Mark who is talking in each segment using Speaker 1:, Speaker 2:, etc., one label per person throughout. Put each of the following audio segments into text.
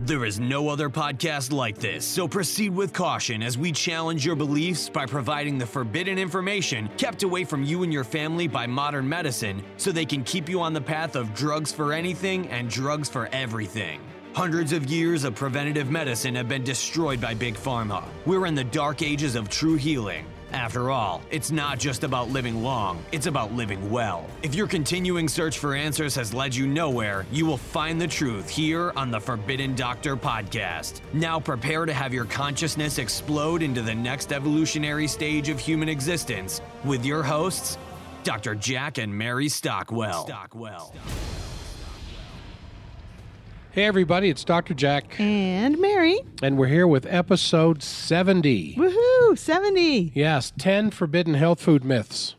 Speaker 1: There is no other podcast like this, so proceed with caution as we challenge your beliefs by providing the forbidden information kept away from you and your family by modern medicine so they can keep you on the path of drugs for anything and drugs for everything. Hundreds of years of preventative medicine have been destroyed by Big Pharma. We're in the dark ages of true healing. After all, it's not just about living long, it's about living well. If your continuing search for answers has led you nowhere, you will find the truth here on the Forbidden Doctor podcast. Now prepare to have your consciousness explode into the next evolutionary stage of human existence with your hosts, Dr. Jack and Mary Stockwell. Stockwell.
Speaker 2: Hey, everybody, it's Dr. Jack,
Speaker 3: And Mary.
Speaker 2: and we're here with episode 70.
Speaker 3: Woohoo! 70.
Speaker 2: Yes, 10 forbidden health food myths.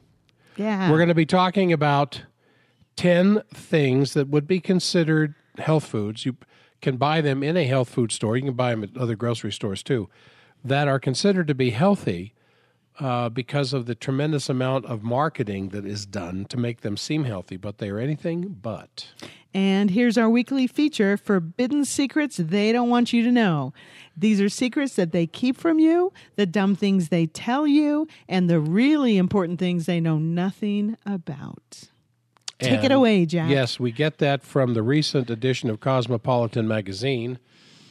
Speaker 3: Yeah.
Speaker 2: We're going to be talking about 10 things that would be considered health foods. You can buy them in a health food store, you can buy them at other grocery stores too, that are considered to be healthy uh, because of the tremendous amount of marketing that is done to make them seem healthy, but they are anything but.
Speaker 3: And here's our weekly feature Forbidden Secrets They Don't Want You to Know. These are secrets that they keep from you, the dumb things they tell you, and the really important things they know nothing about. Take it away, Jack.
Speaker 2: Yes, we get that from the recent edition of Cosmopolitan magazine,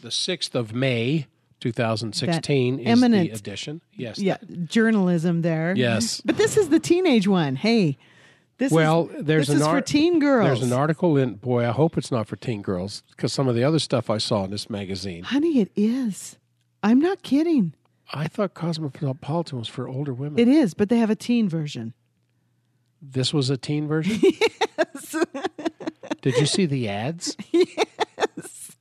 Speaker 2: the 6th of May, 2016
Speaker 3: That
Speaker 2: is
Speaker 3: eminent-
Speaker 2: the edition. Yes.
Speaker 3: Yeah, journalism there.
Speaker 2: Yes.
Speaker 3: But this is the teenage one. Hey, this
Speaker 2: Well,
Speaker 3: is,
Speaker 2: there's
Speaker 3: this
Speaker 2: an
Speaker 3: is for teen girls.
Speaker 2: There's an article in boy, I hope it's not for teen girls because some of the other stuff I saw in this magazine.
Speaker 3: Honey, it is. I'm not kidding.
Speaker 2: I thought Cosmopolitan was for older women.
Speaker 3: It is, but they have a teen version.
Speaker 2: this was a teen version? yes. Did you see the ads? Yes.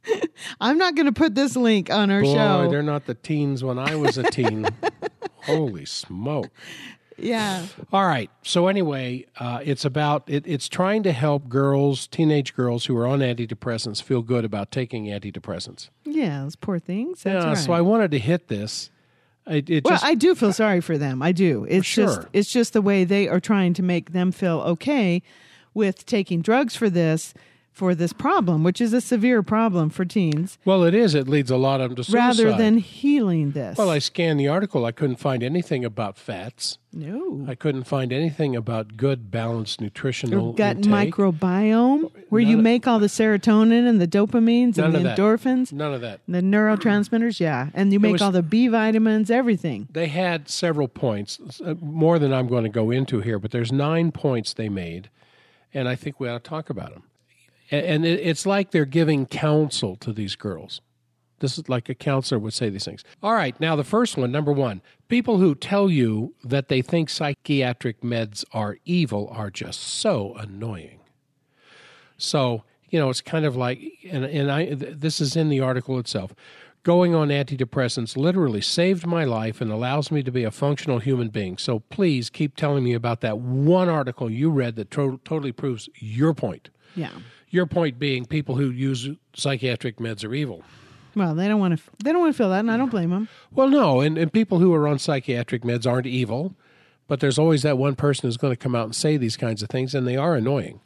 Speaker 3: I'm not going to put this link on our
Speaker 2: Boy,
Speaker 3: show.
Speaker 2: they're not the teens when I was a teen. Holy smoke.
Speaker 3: Yeah.
Speaker 2: All right. So anyway, uh, it's about it, it's trying to help girls, teenage girls who are on antidepressants, feel good about taking antidepressants.
Speaker 3: Yeah, those poor things. That's
Speaker 2: yeah.
Speaker 3: right.
Speaker 2: So I wanted to hit this. It, it
Speaker 3: well,
Speaker 2: just
Speaker 3: I do feel sorry for them. I do. It's just it's just the way they are trying to make them feel okay with taking drugs for this for this problem, which is a severe problem for teens,
Speaker 2: well, it is. It leads a lot of them to suicide.
Speaker 3: rather than healing this.
Speaker 2: Well, I scanned the article. I couldn't find anything about fats.
Speaker 3: no.
Speaker 2: I couldn't find anything about good, balanced nutritional
Speaker 3: Your gut
Speaker 2: intake.
Speaker 3: microbiome, where you
Speaker 2: of-
Speaker 3: make all the serotonin and the dopamines and the
Speaker 2: that.
Speaker 3: endorphins,
Speaker 2: None of that.
Speaker 3: the neurotransmitters. Yeah, and you make
Speaker 2: was-
Speaker 3: all the B vitamins, everything.
Speaker 2: They had several points, uh, more than I'm going to go into here, but there's nine points they made, and I think we ought to talk about them. And it- it's like they're giving counsel to these girls. This is like a counselor would say these things. All right, now the first one, number one, people who tell you that they think psychiatric meds are evil are just so annoying. So, you know, it's kind of like, and, and I, th- this is in the article itself. Going on antidepressants literally saved my life and allows me to be a functional human being. So please keep telling me about that one article you read that to- totally proves your point.
Speaker 3: Yeah.
Speaker 2: Your point being people who use psychiatric meds are evil.
Speaker 3: Well, they don't want to. They don't want to feel that, and I don't blame them.
Speaker 2: Well, no, and, and people who are on psychiatric meds aren't evil, but there's always that one person who's going to come out and say these kinds of things, and they are annoying.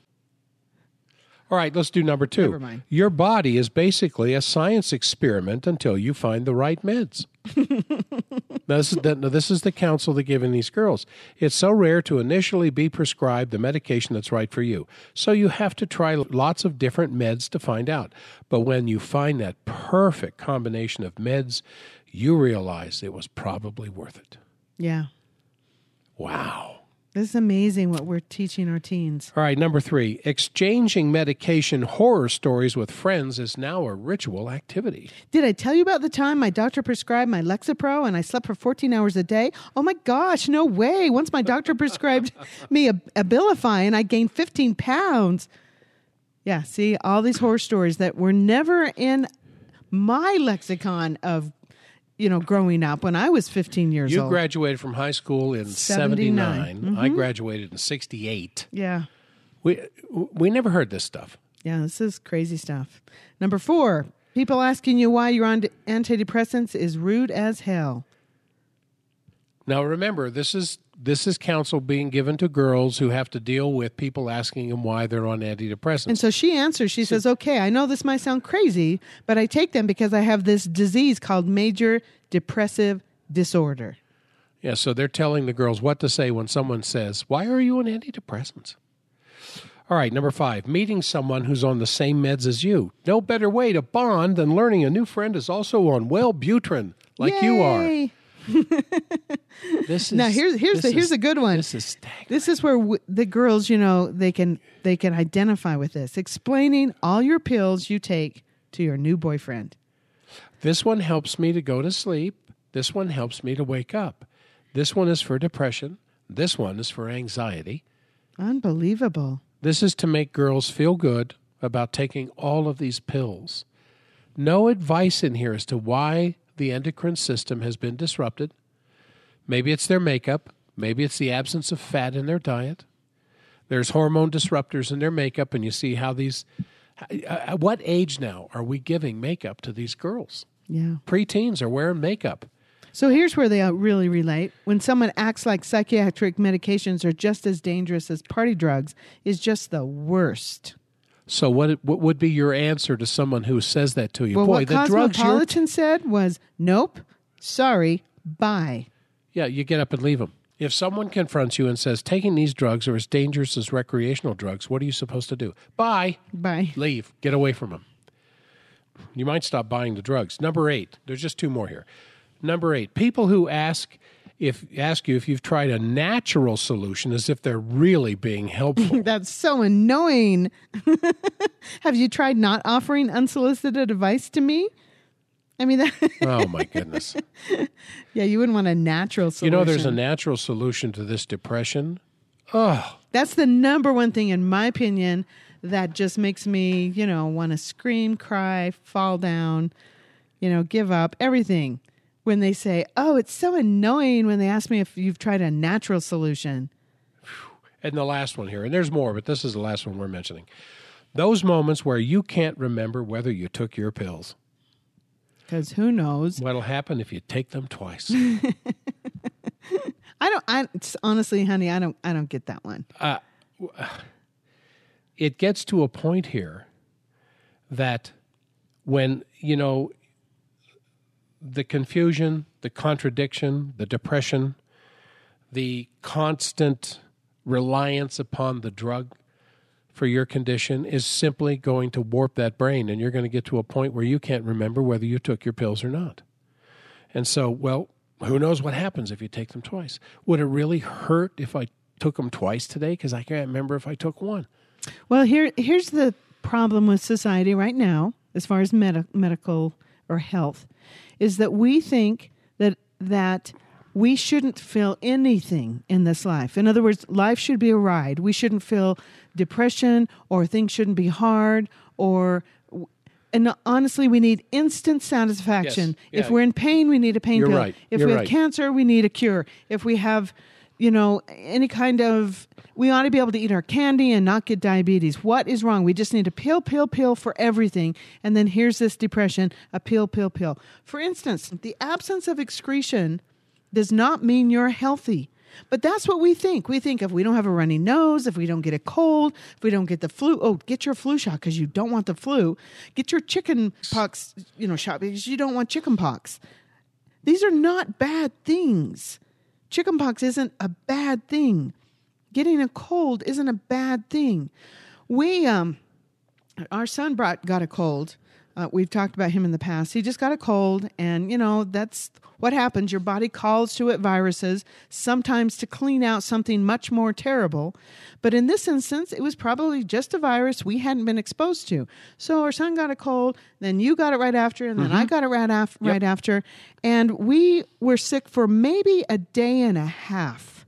Speaker 2: All right, let's do number two.
Speaker 3: Never mind.
Speaker 2: Your body is basically a science experiment until you find the right meds. now, this, is the, now, this is the counsel they're giving these girls. It's so rare to initially be prescribed the medication that's right for you. So you have to try lots of different meds to find out. But when you find that perfect combination of meds, you realize it was probably worth it.
Speaker 3: Yeah.
Speaker 2: Wow.
Speaker 3: This is amazing what we're teaching our teens.
Speaker 2: All right, number three, exchanging medication horror stories with friends is now a ritual activity.
Speaker 3: Did I tell you about the time my doctor prescribed my Lexapro and I slept for 14 hours a day? Oh my gosh, no way. Once my doctor prescribed me a, Abilify and I gained 15 pounds. Yeah, see, all these horror stories that were never in my lexicon of, you know, growing up when I was 15 years
Speaker 2: You
Speaker 3: old.
Speaker 2: You graduated from high school in 79.
Speaker 3: 79.
Speaker 2: I mm-hmm. graduated in 68.
Speaker 3: yeah.
Speaker 2: We we never heard this stuff.
Speaker 3: Yeah, this is crazy stuff. Number four, people asking you why you're on antidepressants is rude as hell.
Speaker 2: Now remember, this is this is counsel being given to girls who have to deal with people asking them why they're on antidepressants.
Speaker 3: And so she answers, she says, Okay, I know this might sound crazy, but I take them because I have this disease called major depressive disorder.
Speaker 2: yeah, so they're telling the girls what to say when someone says, "Why are you on antidepressants?" All right, number 5, meeting someone who's on the same meds as you. No better way to bond than learning a new friend is also on Wellbutrin like you are. This is
Speaker 3: Now here's here's the here's
Speaker 2: is-
Speaker 3: a good one.
Speaker 2: This is staggering.
Speaker 3: This is where w- the girls, you know, they can they can identify with this. Explaining all your pills you take to your new boyfriend.
Speaker 2: This one helps me to go to sleep. This one helps me to wake up. This one is for depression. This one is for anxiety.
Speaker 3: Unbelievable.
Speaker 2: This is to make girls feel good about taking all of these pills. No advice in here as to why the endocrine system has been disrupted. Maybe it's their makeup. Maybe it's the absence of fat in their diet. There's hormone disruptors in their makeup, and you see how these. At what age now are we giving makeup to these girls?
Speaker 3: Yeah.
Speaker 2: Preteens are wearing makeup.
Speaker 3: So here's where they uh, really relate. When someone acts like psychiatric medications are just as dangerous as party drugs is just the worst.
Speaker 2: So, what what would be your answer to someone who says that to you?
Speaker 3: Well,
Speaker 2: Boy,
Speaker 3: what
Speaker 2: the drugs
Speaker 3: Cosmopolitan said was, "Nope, sorry, bye."
Speaker 2: Yeah, you get up and leave them. If someone confronts you and says taking these drugs are as dangerous as recreational drugs, what are you supposed to do? Bye.
Speaker 3: Bye.
Speaker 2: Leave. Get away from them. You might stop buying the drugs. Number eight. There's just two more here. Number eight. People who ask if ask you if you've tried a natural solution as if they're really being helpful.
Speaker 3: That's so annoying. Have you tried not offering unsolicited advice to me? I mean, that,
Speaker 2: oh my goodness.
Speaker 3: yeah, you wouldn't want a natural solution.
Speaker 2: You know there's a natural solution to this depression. Oh,
Speaker 3: That's the number one thing, in my opinion, that just makes me, you know, want to scream, cry, fall down, you know, give up, everything. When they say, oh, it's so annoying when they ask me if you've tried a natural solution.
Speaker 2: And the last one here, and there's more, but this is the last one we're mentioning. Those moments where you can't remember whether you took your pills.
Speaker 3: Because who knows?
Speaker 2: What'll happen if you take them twice?
Speaker 3: I don't. I honestly, honey, I don't. I don't get that one.
Speaker 2: Uh, it gets to a point here that when, you know, the confusion, the contradiction, the depression, the constant reliance upon the drug for your condition is simply going to warp that brain and you're going to get to a point where you can't remember whether you took your pills or not. And so, well, who knows what happens if you take them twice? Would it really hurt if I took them twice today because I can't remember if I took one?
Speaker 3: Well, here here's the problem with society right now, as far as medi- medical or health, is that we think that that we shouldn't feel anything in this life. In other words, life should be a ride. We shouldn't feel depression or things shouldn't be hard or and honestly, we need instant satisfaction.
Speaker 2: Yes.
Speaker 3: If we're in pain, we need a pain
Speaker 2: You're
Speaker 3: pill.
Speaker 2: right.
Speaker 3: If
Speaker 2: You're
Speaker 3: we have
Speaker 2: right.
Speaker 3: cancer, we need a cure. If we have, you know, any kind of, we ought to be able to eat our candy and not get diabetes. What is wrong? We just need a pill, pill, pill for everything. And then here's this depression, a pill, pill, pill. For instance, the absence of excretion does not mean you're healthy. But that's what we think. We think if we don't have a runny nose, if we don't get a cold, if we don't get the flu, oh, get your flu shot because you don't want the flu. Get your chicken pox, you know, shot because you don't want chicken pox. These are not bad things. Chickenpox isn't a bad thing. Getting a cold isn't a bad thing. We um our son brought got a cold. Uh, we've talked about him in the past. He just got a cold, and you know that's what happens. Your body calls to it viruses, sometimes to clean out something much more terrible. But in this instance, it was probably just a virus we hadn't been exposed to. So our son got a cold, then you got it right after, and then I got it right, af- right after, and we were sick for maybe a day and a half.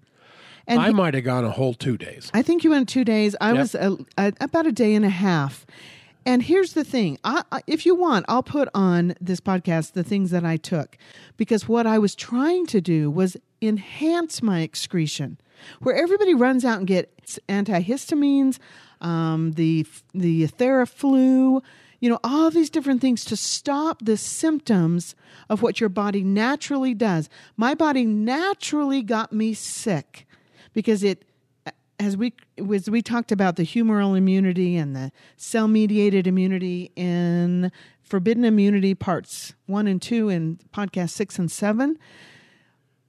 Speaker 3: And
Speaker 2: I might have gone a whole two days.
Speaker 3: I think you went two days. I
Speaker 2: Yep.
Speaker 3: was a, a, about a day and a half. And here's the thing: I, if you want, I'll put on this podcast the things that I took, because what I was trying to do was enhance my excretion. Where everybody runs out and gets antihistamines, um, the the Theraflu, you know, all these different things to stop the symptoms of what your body naturally does. My body naturally got me sick because it as we as we talked about the humoral immunity and the cell mediated immunity in forbidden immunity parts 1 and 2 in podcast 6 and 7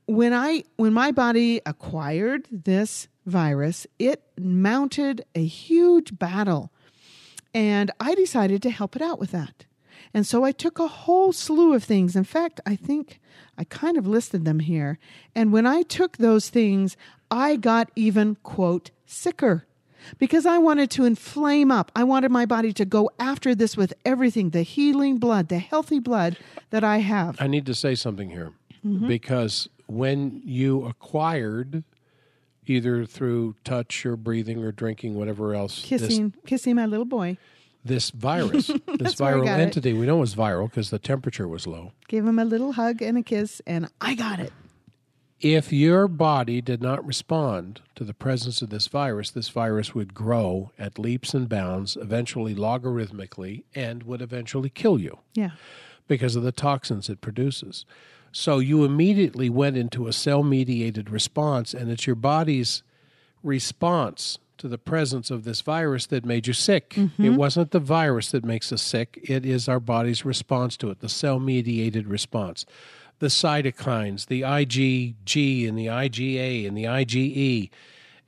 Speaker 3: when i when my body acquired this virus it mounted a huge battle and i decided to help it out with that. And so i took a whole slew of things. In fact i think i kind of listed them here. And when i took those things i got even quote sicker because I wanted to inflame up. I wanted my body to go after this with everything the healing blood, the healthy blood that I have.
Speaker 2: I need to say something here mm-hmm. because when you acquired, either through touch or breathing or drinking, whatever else, this,
Speaker 3: Kissing, kissing my little boy.
Speaker 2: this virus, this
Speaker 3: That's where I
Speaker 2: viral
Speaker 3: got it.
Speaker 2: entity, we know was viral because the temperature was low.
Speaker 3: Gave him a little hug and a kiss, and I got it.
Speaker 2: If your body did not respond to the presence of this virus, this virus would grow at leaps and bounds, eventually logarithmically, and would eventually kill you.
Speaker 3: Yeah.
Speaker 2: because of the toxins it produces. So you immediately went into a cell mediated response, and it's your body's response to the presence of this virus that made you sick. Mm-hmm. It wasn't the virus that makes us sick, it is our body's response to it, the cell mediated response. The cytokines, the IgG and the IgA and the IgE,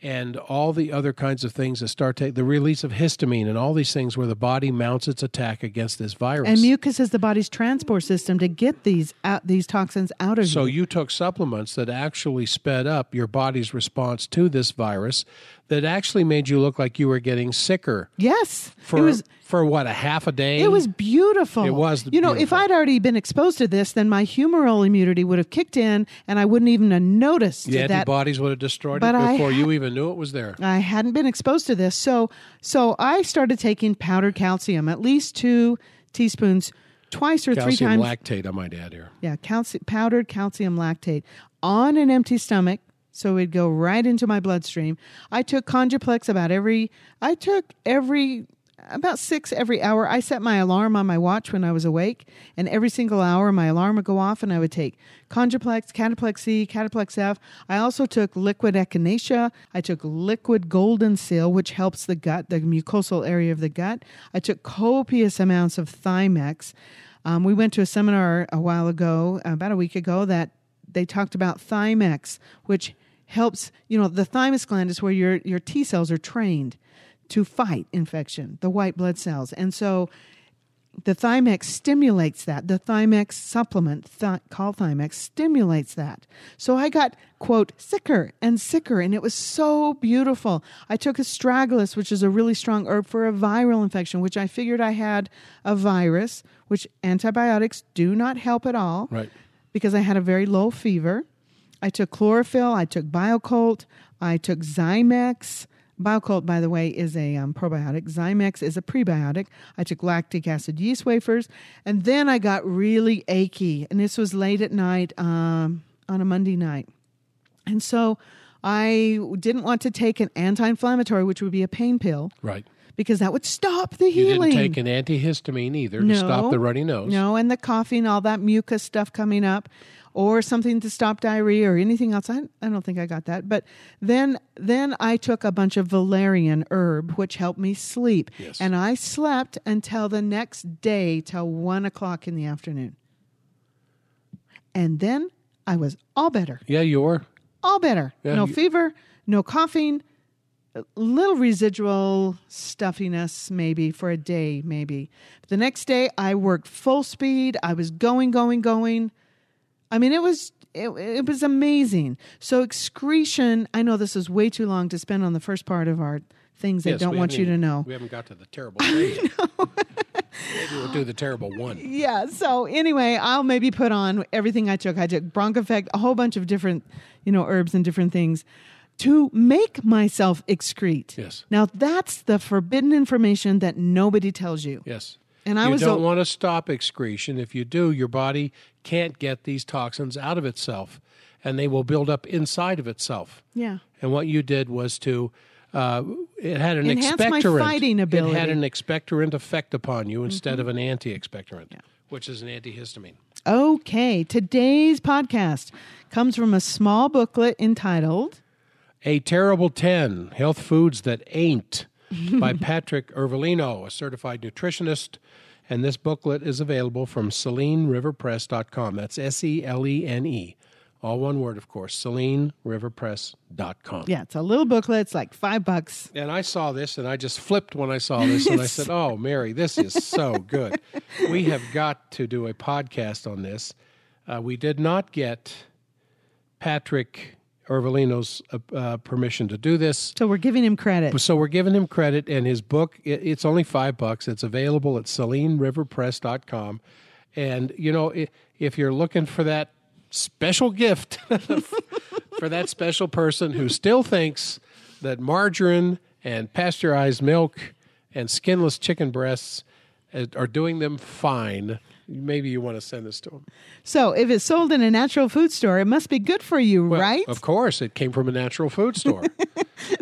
Speaker 2: and all the other kinds of things that start to, the release of histamine and all these things where the body mounts its attack against this virus.
Speaker 3: And mucus is the body's transport system to get these out, these toxins out of
Speaker 2: So
Speaker 3: you.
Speaker 2: So you took supplements that actually sped up your body's response to this virus that actually made you look like you were getting sicker
Speaker 3: Yes,
Speaker 2: for
Speaker 3: it was.
Speaker 2: For what a half a day.
Speaker 3: It was beautiful.
Speaker 2: It was
Speaker 3: You know, if. I'd already been exposed to this, then my humoral immunity would have kicked in, and I wouldn't even have noticed
Speaker 2: the
Speaker 3: that
Speaker 2: antibodies would have destroyed it before you even knew it was there.
Speaker 3: I hadn't been exposed to this. So so I started taking powdered calcium, at least two teaspoons twice or three
Speaker 2: Calcium
Speaker 3: times.
Speaker 2: lactate, I might add here.
Speaker 3: yeah, calci- powdered calcium lactate on an empty stomach. So it'd go right into my bloodstream. I took Congaplex about every I took every about six every hour. I set my alarm on my watch when I was awake, and every single hour my alarm would go off, and I would take Congaplex, Cataplex C, Cataplex F. I also took liquid echinacea. I took liquid golden seal, which helps the gut, the mucosal area of the gut. I took copious amounts of Thymex. Um, we went to a seminar a while ago, about a week ago, that they talked about Thymex, which helps, you know, the thymus gland is where your, your T cells are trained to fight infection, the white blood cells. And so the Thymex stimulates that. The Thymex supplement th- called Thymex stimulates that. So I got, quote, sicker and sicker, and it was so beautiful. I took astragalus, which is a really strong herb for a viral infection, which I figured I had a virus, which antibiotics do not help at all
Speaker 2: Right.
Speaker 3: because I had a very low fever. I took chlorophyll, I took Biocolt, I took Zymex. Biocolt, by the way, is a um, probiotic. Zymex is a prebiotic. I took lactic acid yeast wafers, and then I got really achy, and this was late at night um, on a Monday night. And so I didn't want to take an anti-inflammatory, which would be a pain pill,
Speaker 2: Right.
Speaker 3: because that would stop the healing.
Speaker 2: You didn't take an antihistamine either
Speaker 3: No.
Speaker 2: to stop the runny nose.
Speaker 3: No, and the coughing, all that mucus stuff coming up, or something to stop diarrhea or anything else. I, I don't think I got that. But then then I took a bunch of valerian herb, which helped me sleep.
Speaker 2: Yes.
Speaker 3: And I slept until the next day, till one o'clock in the afternoon. And then I was all better.
Speaker 2: Yeah, you were.
Speaker 3: All better.
Speaker 2: Yeah,
Speaker 3: no
Speaker 2: you-
Speaker 3: fever, no coughing, a little residual stuffiness maybe for a day, maybe. The next day I worked full speed. I was going, going, going. I mean, it was it, it was amazing. So excretion. I know this is way too long to spend on the first part of our things I don't want you to know.
Speaker 2: We haven't got to the terrible. Maybe we'll do the terrible one.
Speaker 3: yeah. So anyway, I'll maybe put on everything I took. I took Bronchafect, a whole bunch of different, you know, herbs and different things to make myself excrete.
Speaker 2: Yes.
Speaker 3: Now that's the forbidden information that nobody tells you.
Speaker 2: Yes.
Speaker 3: And I was
Speaker 2: you
Speaker 3: was
Speaker 2: don't
Speaker 3: a-
Speaker 2: want to stop excretion. If you do, your body can't get these toxins out of itself, and they will build up inside of itself.
Speaker 3: Yeah.
Speaker 2: And what you did was to uh, it had an
Speaker 3: Enhance my
Speaker 2: expectorant.
Speaker 3: fighting
Speaker 2: It
Speaker 3: ability. Mm-hmm.
Speaker 2: had an expectorant effect upon you instead of an anti-expectorant, which is an antihistamine.
Speaker 3: Okay, today's podcast comes from a small booklet entitled
Speaker 2: A Terrible 10 Health Foods That Ain't by Patrick Earvolino, a certified nutritionist. And this booklet is available from SeleneRiverPress.com. That's S E L E N E. All one word, of course, SeleneRiverPress.com.
Speaker 3: Yeah, it's a little booklet. It's like five bucks.
Speaker 2: And I saw this and I just flipped when I saw this and I said, Oh, Mary, this is so good. We have got to do a podcast on this. Uh, we did not get Patrick Earvolino's uh, uh, permission to do this.
Speaker 3: So we're giving him credit.
Speaker 2: So we're giving him credit, and his book, it, it's only five bucks. It's available at SeleneRiverPress.com. And, you know, if you're looking for that special gift for that special person who still thinks that margarine and pasteurized milk and skinless chicken breasts uh, are doing them fine, maybe you want to send this to them.
Speaker 3: So if it's sold in a natural food store, it must be good for you,
Speaker 2: Well,
Speaker 3: right?
Speaker 2: Of course, it came from a natural food store.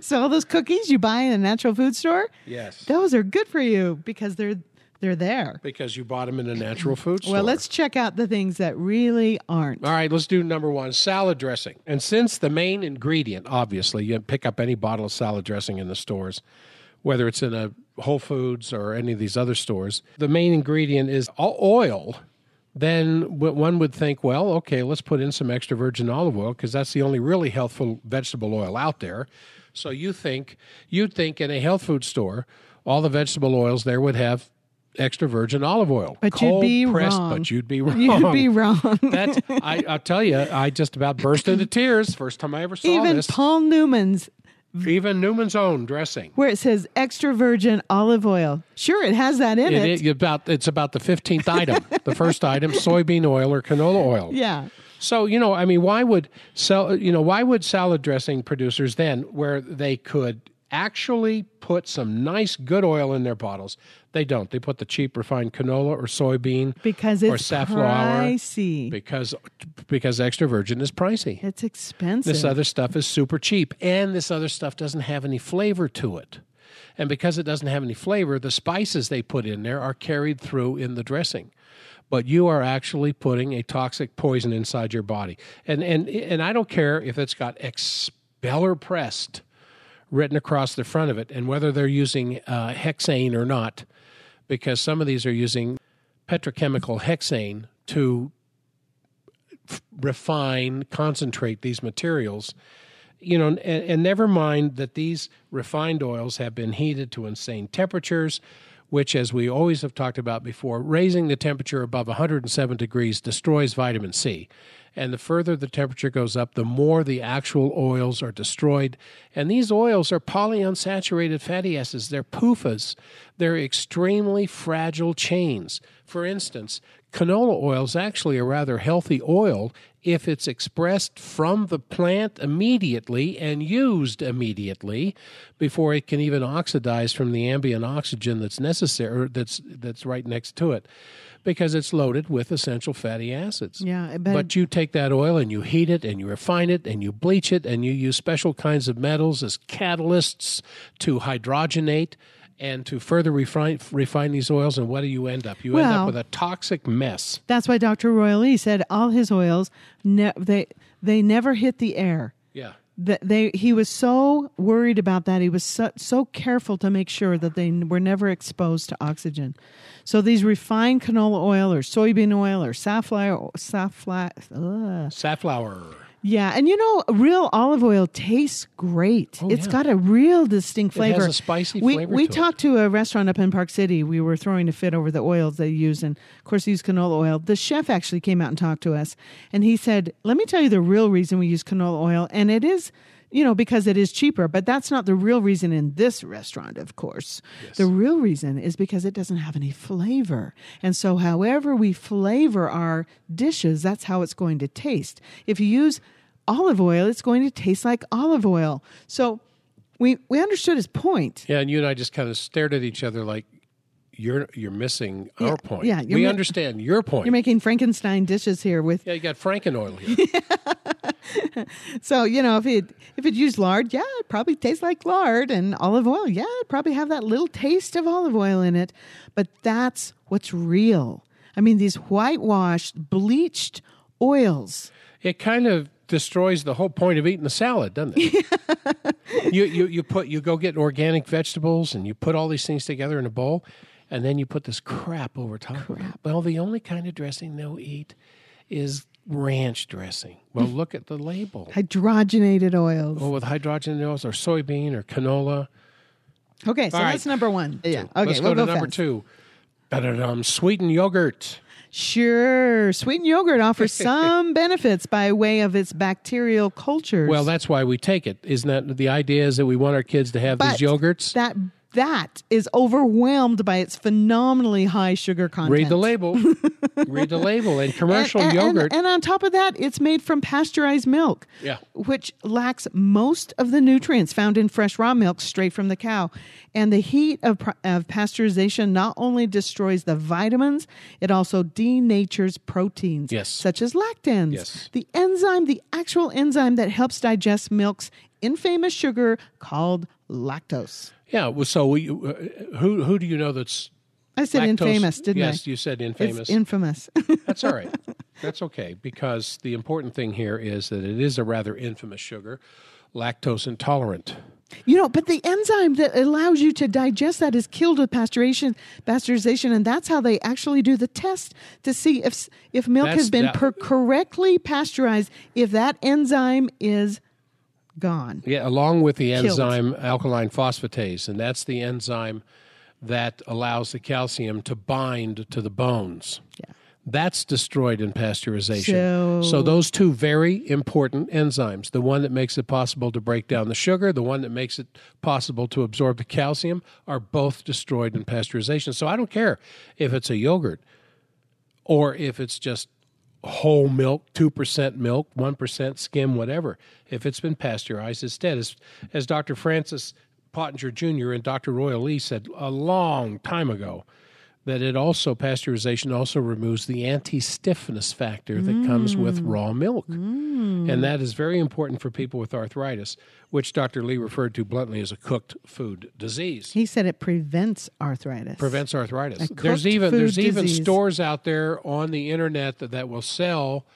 Speaker 3: So all those cookies you buy in a natural food store,
Speaker 2: yes.
Speaker 3: those are good for you because they're they're there.
Speaker 2: Because you bought them in a natural food store.
Speaker 3: Well, let's check out the things that really aren't.
Speaker 2: All right, let's do number one salad dressing. And since the main ingredient, obviously, you pick up any bottle of salad dressing in the stores, whether it's in a Whole Foods or any of these other stores, the main ingredient is oil. Then one would think, well, okay, let's put in some extra virgin olive oil because that's the only really healthful vegetable oil out there. So you think you'd think in a health food store, all the vegetable oils there would have extra virgin olive oil,
Speaker 3: But you'd
Speaker 2: Cold
Speaker 3: be
Speaker 2: pressed,
Speaker 3: wrong.
Speaker 2: But you'd be wrong.
Speaker 3: You'd be wrong.
Speaker 2: That I, I'll tell you, I just about burst into tears first time I ever saw
Speaker 3: Even
Speaker 2: this.
Speaker 3: Paul Newman's, Mm.
Speaker 2: Even Newman's own dressing.
Speaker 3: where it says extra virgin olive oil. Sure, it has that in it.
Speaker 2: It, it- about it's about the fifteenth item. the first item, soybean oil or canola oil.
Speaker 3: Yeah.
Speaker 2: So you know, I mean, why would sell? You know, why would salad dressing producers then, where they could actually put some nice good oil in their bottles, they don't. They put the cheap refined canola or soybean
Speaker 3: Because it's or
Speaker 2: safflower
Speaker 3: pricey.
Speaker 2: because because extra virgin is pricey.
Speaker 3: It's expensive.
Speaker 2: This other stuff is super cheap, and this other stuff doesn't have any flavor to it. And because it doesn't have any flavor, the spices they put in there are carried through in the dressing. But you are actually putting a toxic poison inside your body. And and and I don't care if it's got expeller pressed written across the front of it, and whether they're using uh, hexane or not, because some of these are using petrochemical hexane to f- refine, concentrate these materials. You know, and, and never mind that these refined oils have been heated to insane temperatures, which, as we always have talked about before, raising the temperature above 107 degrees destroys vitamin C. And the further the temperature goes up, the more the actual oils are destroyed. And these oils are polyunsaturated fatty acids. They're PUFAs. They're extremely fragile chains. For instance, canola oil is actually a rather healthy oil if it's expressed from the plant immediately and used immediately before it can even oxidize from the ambient oxygen that's necessary that's that's right next to it because it's loaded with essential fatty acids.
Speaker 3: Yeah, but-
Speaker 2: but you take that oil and you heat it and you refine it and you bleach it and you use special kinds of metals as catalysts to hydrogenate and to further refine refine these oils and what do you end up? You end up with a toxic mess.
Speaker 3: That's why Dr. Royal Lee said all his oils ne- they they never hit the air.
Speaker 2: Yeah.
Speaker 3: That they he was so worried about that. He was so, so careful to make sure that they were never exposed to oxygen. So these refined canola oil or soybean oil or safflower safflower ugh.
Speaker 2: Safflower.
Speaker 3: Yeah, and you know, real olive oil tastes great. Oh, it's
Speaker 2: yeah.
Speaker 3: got a real distinct
Speaker 2: It has
Speaker 3: flavor.
Speaker 2: a spicy
Speaker 3: we,
Speaker 2: flavor
Speaker 3: We
Speaker 2: to it.
Speaker 3: talked to a restaurant up in Park City. We were throwing a fit over the oils they use, and of course, they use canola oil. The chef actually came out and talked to us, and he said, "Let me tell you the real reason we use canola oil, and it is." You know, because it is cheaper, but that's not the real reason in this restaurant, of course. The real reason is because it doesn't have any flavor. And so, however we flavor our dishes, that's how it's going to taste. If you use olive oil, it's going to taste like olive oil. So we we understood his point.
Speaker 2: Yeah, and you and I just kind of stared at each other like you're you're missing
Speaker 3: Yeah,
Speaker 2: our point.
Speaker 3: yeah,
Speaker 2: we
Speaker 3: mi-
Speaker 2: understand your point.
Speaker 3: You're making Frankenstein dishes here with
Speaker 2: yeah, you got Franken oil here.
Speaker 3: So you know, if it if it used lard, yeah, it probably tastes like lard, and olive oil, yeah, it probably have that little taste of olive oil in it. But that's what's real. I mean, these whitewashed, bleached oils.
Speaker 2: It kind of destroys the whole point of eating a salad, doesn't it? you, you you put you go get organic vegetables and you put all these things together in a bowl, and then you put this crap over top of it. Well, the only kind of dressing they'll eat is ranch dressing. Well, look at the label.
Speaker 3: Hydrogenated oils.
Speaker 2: Well, with hydrogenated oils or soybean or canola.
Speaker 3: Okay, so
Speaker 2: All right.
Speaker 3: that's number one. Yeah. Okay,
Speaker 2: Let's
Speaker 3: we'll
Speaker 2: go to
Speaker 3: go
Speaker 2: number
Speaker 3: fast.
Speaker 2: two. Da-da-dum, sweetened yogurt.
Speaker 3: Sure. Sweetened yogurt offers some benefits by way of its bacterial cultures.
Speaker 2: Well, that's why we take it. Isn't that the idea? Is that we want our kids to have
Speaker 3: but
Speaker 2: these yogurts?
Speaker 3: That that is overwhelmed by its phenomenally high sugar content.
Speaker 2: Read the label. Read the label. And commercial
Speaker 3: and, and-
Speaker 2: yogurt.
Speaker 3: And, on top of that, it's made from pasteurized milk,
Speaker 2: Yeah.
Speaker 3: which lacks most of the nutrients found in fresh raw milk straight from the cow. And the heat of, of pasteurization not only destroys the vitamins, it also denatures proteins,
Speaker 2: Yes.
Speaker 3: such as lactans,
Speaker 2: Yes.
Speaker 3: the enzyme, the actual enzyme that helps digest milk's infamous sugar called lactose.
Speaker 2: yeah. Well, so we, uh, who who do you know that's
Speaker 3: I said
Speaker 2: lactose-
Speaker 3: infamous, didn't
Speaker 2: yes,
Speaker 3: I?
Speaker 2: you said infamous.
Speaker 3: It's infamous.
Speaker 2: That's all right. That's okay because the important thing here is that it is a rather infamous sugar, lactose intolerant.
Speaker 3: You know, but the enzyme that allows you to digest that is killed with pasteurization, pasteurization, and that's how they actually do the test to see if if milk
Speaker 2: That's-
Speaker 3: has been
Speaker 2: that-
Speaker 3: per- correctly pasteurized, if that enzyme is gone.
Speaker 2: Yeah, along with the
Speaker 3: Killed.
Speaker 2: enzyme alkaline phosphatase, and that's the enzyme that allows the calcium to bind to the bones.
Speaker 3: Yeah.
Speaker 2: That's destroyed in pasteurization.
Speaker 3: So-
Speaker 2: those two very important enzymes, the one that makes it possible to break down the sugar, the one that makes it possible to absorb the calcium, are both destroyed in pasteurization. So I don't care if it's a yogurt or if it's just whole milk, 2% milk, 1% skim, whatever. If it's been pasteurized, it's dead. As, as Dr. Francis Pottenger Jr. and Dr. Royal Lee said a long time ago, that it also, pasteurization also removes the anti stiffness factor that comes with mm. raw milk. Mm. And that is very important for people with arthritis, which Dr. Lee referred to bluntly as a cooked food disease
Speaker 3: He said it prevents arthritis.
Speaker 2: prevents arthritis. There's even there's even stores out there on the internet that, that will sell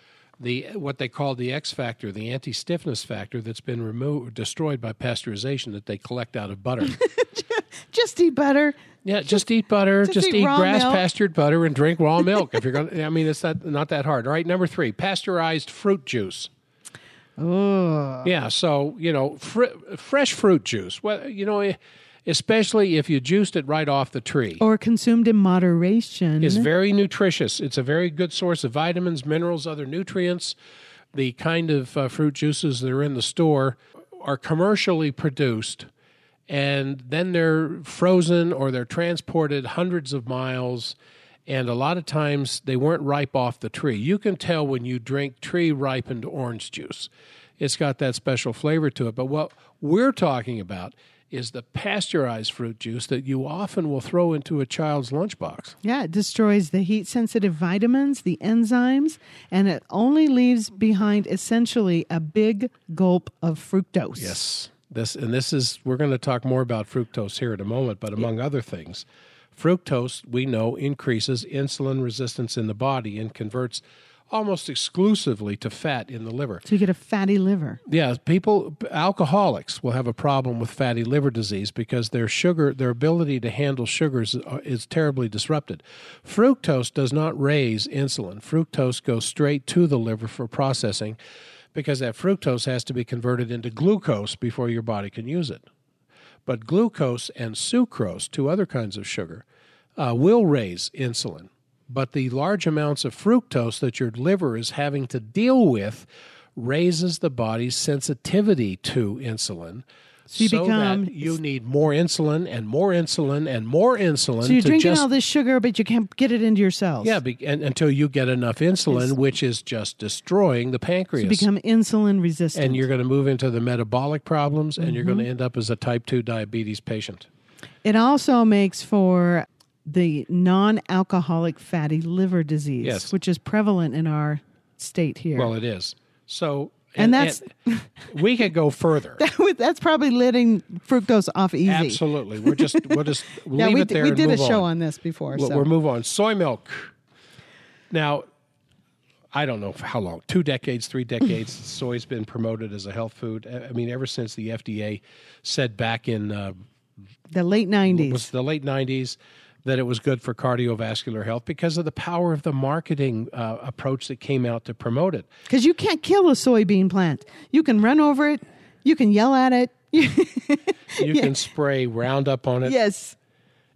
Speaker 2: the what they call the X factor, the anti stiffness factor that's been removed destroyed by pasteurization that they collect out of butter.
Speaker 3: Just eat butter.
Speaker 2: yeah, just, eat butter,
Speaker 3: just
Speaker 2: just,
Speaker 3: eat
Speaker 2: eat, grass
Speaker 3: milk.
Speaker 2: pastured butter and drink raw milk. If you're going to I mean it's not not that hard. All right, number 3, pasteurized fruit juice.
Speaker 3: Oh,
Speaker 2: Yeah, so you know, fr- fresh fruit juice. Well, you know, especially if you juiced it right off the tree.
Speaker 3: or consumed in moderation.
Speaker 2: is very nutritious. It's a very good source of vitamins, minerals, other nutrients. The kind of uh, fruit juices that are in the store are commercially produced and then they're frozen or they're transported hundreds of miles and a lot of times they weren't ripe off the tree. You can tell when you drink tree ripened orange juice. It's got that special flavor to it. But what we're talking about is the pasteurized fruit juice that you often will throw into a child's lunchbox.
Speaker 3: Yeah, it destroys the heat sensitive vitamins, the enzymes, and it only leaves behind essentially a big gulp of fructose.
Speaker 2: Yes. This and this is we're going to talk more about fructose here in a moment, but among other things, fructose we know increases insulin resistance in the body and converts almost exclusively to fat in the liver.
Speaker 3: So you get a fatty liver.
Speaker 2: Yeah, people alcoholics will have a problem with fatty liver disease because their sugar their ability to handle sugars uh, is terribly disrupted. Fructose does not raise insulin. Fructose goes straight to the liver for processing because that fructose has to be converted into glucose before your body can use it. But glucose and sucrose, two other kinds of sugar, uh, will raise insulin. But the large amounts of fructose that your liver is having to deal with raises the body's sensitivity to insulin.
Speaker 3: So you become-
Speaker 2: that you need more insulin and more insulin and more insulin
Speaker 3: So you're
Speaker 2: to
Speaker 3: drinking
Speaker 2: just
Speaker 3: all this sugar, but you can't get it into your cells.
Speaker 2: yeah, be, and, until you get enough insulin, which is just destroying the pancreas
Speaker 3: You become insulin resistant.
Speaker 2: and you're going to move into the metabolic problems and you're going
Speaker 3: Mm-hmm.
Speaker 2: to end up as a type 2 diabetes patient
Speaker 3: it also makes for the non alcoholic fatty liver disease,
Speaker 2: Yes.
Speaker 3: which is prevalent in our state here.
Speaker 2: well it is so
Speaker 3: And that's-
Speaker 2: we could go further.
Speaker 3: That's probably letting fructose off easy.
Speaker 2: Absolutely. We're just we'll just
Speaker 3: Yeah,
Speaker 2: leave
Speaker 3: we,
Speaker 2: it there.
Speaker 3: we
Speaker 2: and
Speaker 3: did a show
Speaker 2: on.
Speaker 3: on this before.
Speaker 2: We'll,
Speaker 3: so.
Speaker 2: we'll move on. Soy milk. Now, I don't know for how long. Two decades, three decades. soy's been promoted as a health food. I I mean, ever since the FDA said back in uh,
Speaker 3: the late 90s.
Speaker 2: was the late '90s that it was good for cardiovascular health because of the power of the marketing uh, approach that came out to promote it.
Speaker 3: Because you can't kill a soybean plant. You can run over it. You can yell at it.
Speaker 2: You can spray Roundup on it,
Speaker 3: yes.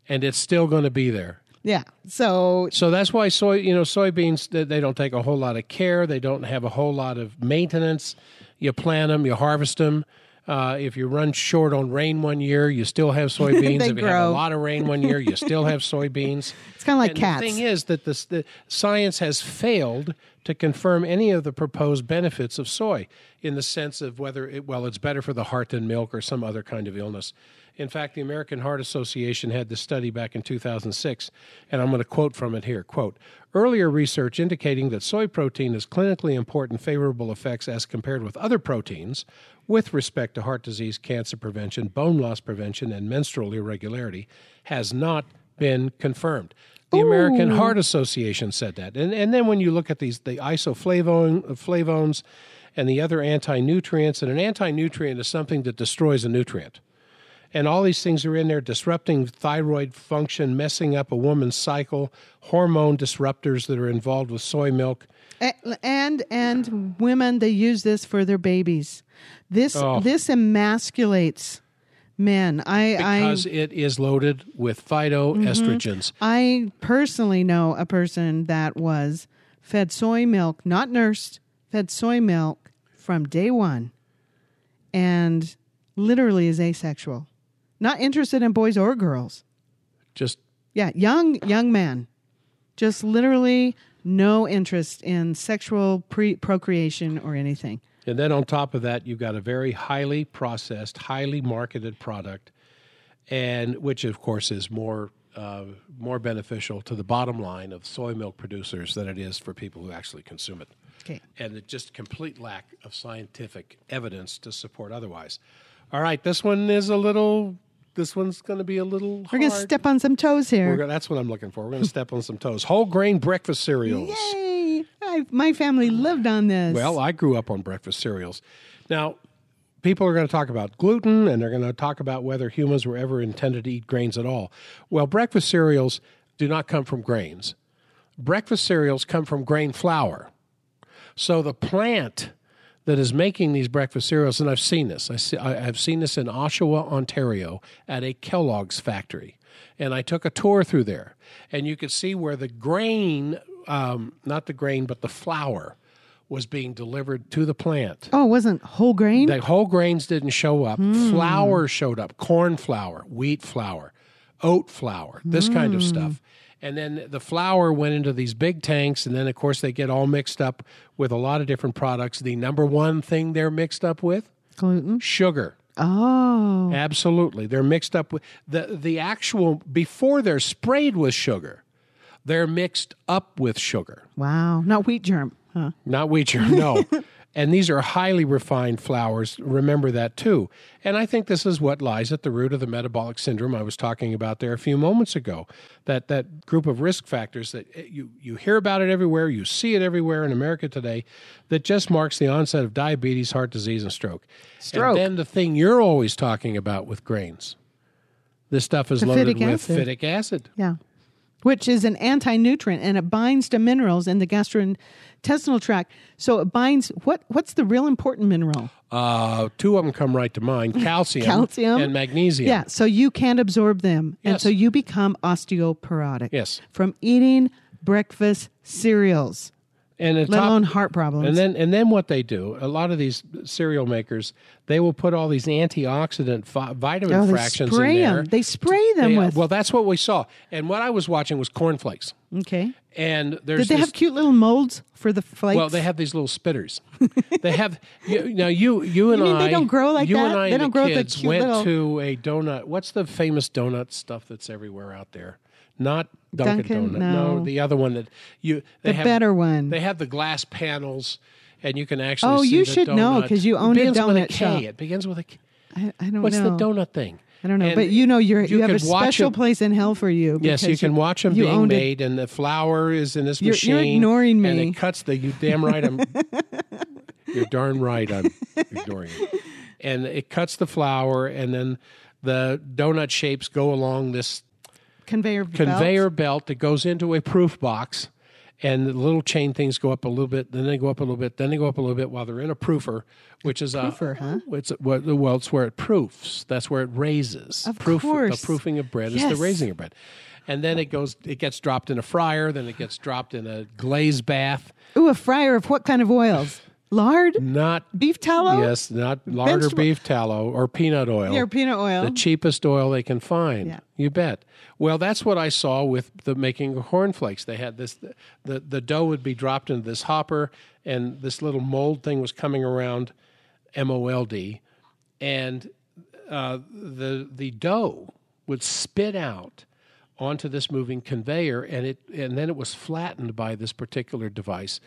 Speaker 2: and it's still going to be there.
Speaker 3: Yeah. So
Speaker 2: So that's why soy, you know, soybeans they don't take a whole lot of care. They don't have a whole lot of maintenance. You plant them, you harvest them. Uh, if you run short on rain one year, you still have soybeans. If you have a lot of rain one year, you still have soybeans.
Speaker 3: it's kind of like
Speaker 2: and
Speaker 3: cats.
Speaker 2: the thing is that this, the science has failed to confirm any of the proposed benefits of soy in the sense of whether it, well it's better for the heart than milk or some other kind of illness. In fact, the American Heart Association had this study back in 2006, and I'm going to quote from it here. Quote, earlier research indicating that soy protein has clinically important favorable effects as compared with other proteins with respect to heart disease, cancer prevention, bone loss prevention, and menstrual irregularity has not been confirmed. The American Heart Association said that. And, and then when you look at these, the isoflavone, uh, flavones and the other anti nutrients, and an anti nutrient is something that destroys a nutrient. And all these things are in there disrupting thyroid function, messing up a woman's cycle, hormone disruptors that are involved with soy milk.
Speaker 3: And and women they use this for their babies. This
Speaker 2: Oh.
Speaker 3: this emasculates men. I
Speaker 2: Because
Speaker 3: I
Speaker 2: it is loaded with phytoestrogens. Mm-hmm.
Speaker 3: I personally know a person that was fed soy milk, not nursed, fed soy milk from day one, and literally is asexual, not interested in boys or girls.
Speaker 2: Just
Speaker 3: Yeah, young young man, just literally no interest in sexual pre procreation or anything.
Speaker 2: And then on top of that, you've got a very highly processed, highly marketed product, and which of course is more uh, more beneficial to the bottom line of soy milk producers than it is for people who actually consume it.
Speaker 3: Okay.
Speaker 2: And it just complete lack of scientific evidence to support otherwise. All right, this one is a little. This one's going to be a little.
Speaker 3: We're gonna step on some toes
Speaker 2: We're
Speaker 3: here.
Speaker 2: gonna, that's what I'm looking for. We're going to step on some toes. Whole grain breakfast cereals.
Speaker 3: Yay! My family lived on this.
Speaker 2: Well, I grew up on breakfast cereals. Now, people are going to talk about gluten and they're going to talk about whether humans were ever intended to eat grains at all. Well, breakfast cereals do not come from grains. Breakfast cereals come from grain flour. So the plant that is making these breakfast cereals, and I've seen this. I see, I, I've seen this in Oshawa, Ontario, at a Kellogg's factory, and I took a tour through there, and you could see where the grain, um, not the grain, but the flour, was being delivered to the plant.
Speaker 3: oh, it wasn't whole grain.
Speaker 2: The whole grains didn't show up. Flour showed up corn flour, wheat flour, oat flour, this kind of stuff. And then the flour went into these big tanks, and then, of course, they get all mixed up with a lot of different products. The number one thing they're mixed up with
Speaker 3: Gluten.
Speaker 2: sugar.
Speaker 3: Oh,
Speaker 2: Absolutely. They're mixed up with the, the actual, before they're sprayed with sugar, they're mixed up with sugar.
Speaker 3: wow! Not wheat germ, huh?
Speaker 2: Not wheat germ, no. and these are highly refined flours. Remember that too. And I think this is what lies at the root of the metabolic syndrome I was talking about there a few moments ago. That that group of risk factors that eh, you you hear about it everywhere, you see it everywhere in America today, that just marks the onset of diabetes, heart disease, and stroke.
Speaker 3: Stroke.
Speaker 2: And then the thing you're always talking about with grains. This stuff is loaded
Speaker 3: Phytic
Speaker 2: with
Speaker 3: acid.
Speaker 2: phytic acid.
Speaker 3: Yeah, which is an anti-nutrient and it binds to minerals in the gastrointestinal tract. So it binds. What what's the real important mineral?
Speaker 2: Uh, two of them come right to mind: calcium,
Speaker 3: Calcium.
Speaker 2: and magnesium.
Speaker 3: Yeah, so you can't absorb them, and so you become osteoporotic.
Speaker 2: Yes.
Speaker 3: from eating breakfast cereals,
Speaker 2: and the
Speaker 3: let
Speaker 2: top-
Speaker 3: alone heart problems.
Speaker 2: And then, and then what they do, a lot of these cereal makers, they will put all these antioxidant vi- vitamin
Speaker 3: oh,
Speaker 2: fractions in there.
Speaker 3: them. They spray them
Speaker 2: They-
Speaker 3: with.
Speaker 2: well, that's what we saw. And what I was watching was cornflakes.
Speaker 3: okay.
Speaker 2: And there's
Speaker 3: Did they
Speaker 2: this,
Speaker 3: have cute little molds for the flakes?
Speaker 2: well, they have these little spitters. they have you, now you you and
Speaker 3: mean
Speaker 2: I
Speaker 3: they don't grow like
Speaker 2: you
Speaker 3: that?
Speaker 2: and I
Speaker 3: They
Speaker 2: and
Speaker 3: don't
Speaker 2: the
Speaker 3: grow the
Speaker 2: kids
Speaker 3: cute
Speaker 2: went
Speaker 3: little-
Speaker 2: to a donut. What's the famous donut stuff that's everywhere out there? Not Dunkin',
Speaker 3: Dunkin'?
Speaker 2: Donut.
Speaker 3: No.
Speaker 2: the other one that you they
Speaker 3: The
Speaker 2: have,
Speaker 3: better one.
Speaker 2: They have the glass panels and you can actually.
Speaker 3: Oh, you should know, because you
Speaker 2: own
Speaker 3: It a
Speaker 2: begins with
Speaker 3: a
Speaker 2: K.
Speaker 3: Shop.
Speaker 2: It begins with a. K.
Speaker 3: I, I don't
Speaker 2: What's
Speaker 3: know.
Speaker 2: the donut thing?
Speaker 3: I don't know,
Speaker 2: And
Speaker 3: but you know you're you, have a special
Speaker 2: them-
Speaker 3: place in hell for you.
Speaker 2: Yes, you can watch them
Speaker 3: you
Speaker 2: being
Speaker 3: owned it.
Speaker 2: and the flour is in this
Speaker 3: You're-
Speaker 2: machine.
Speaker 3: you're ignoring
Speaker 2: and it cuts the. You damn right. I'm. you're darn right. I'm ignoring it. And it cuts the flour, and then the donut shapes go along this
Speaker 3: conveyor belt.
Speaker 2: conveyor belt that goes into a proof box, and the little chain things go up a little bit, then they go up a little bit, then they go up a little bit while they're in a proofer, which is
Speaker 3: Proofer,
Speaker 2: a
Speaker 3: huh?
Speaker 2: It's what well, it's where it proofs. That's where it raises.
Speaker 3: Of
Speaker 2: Proof,
Speaker 3: course.
Speaker 2: the proofing of bread is the raising of bread, and then it goes. It gets dropped in a fryer, then it gets dropped in a glaze bath.
Speaker 3: Ooh, a fryer of what kind of oils? Lard,
Speaker 2: Not
Speaker 3: beef tallow.
Speaker 2: yes, not lard or beef tallow or peanut oil.
Speaker 3: Or peanut oil.
Speaker 2: the cheapest oil they can find.
Speaker 3: Yeah.
Speaker 2: You bet. Well, that's what I saw with the making of cornflakes. They had this the the dough would be dropped into this hopper and this little mold thing was coming around M O L D and uh, the the dough would spit out onto this moving conveyor and it and then it was flattened by this particular device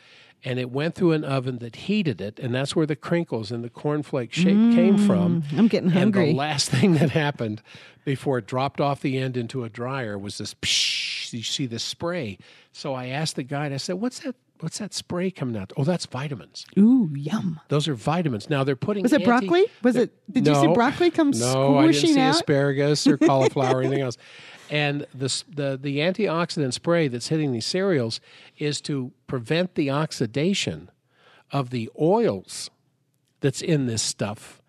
Speaker 2: and it went through an oven that heated it and that's where the crinkles and the cornflake shape came mm, from
Speaker 3: I'm getting hungry and
Speaker 2: the last thing that happened before it dropped off the end into a dryer was this psh, you see the spray so i asked the guide i said what's that what's that spray coming out oh that's vitamins
Speaker 3: Ooh, yum.
Speaker 2: those are vitamins now they're putting
Speaker 3: Was it
Speaker 2: anti-
Speaker 3: broccoli? Was it? Did you see broccoli come
Speaker 2: no, I didn't
Speaker 3: squishing
Speaker 2: see
Speaker 3: out?
Speaker 2: asparagus or cauliflower or anything else. And the, the the antioxidant spray that's hitting these cereals is to prevent the oxidation of the oils that's in this stuff.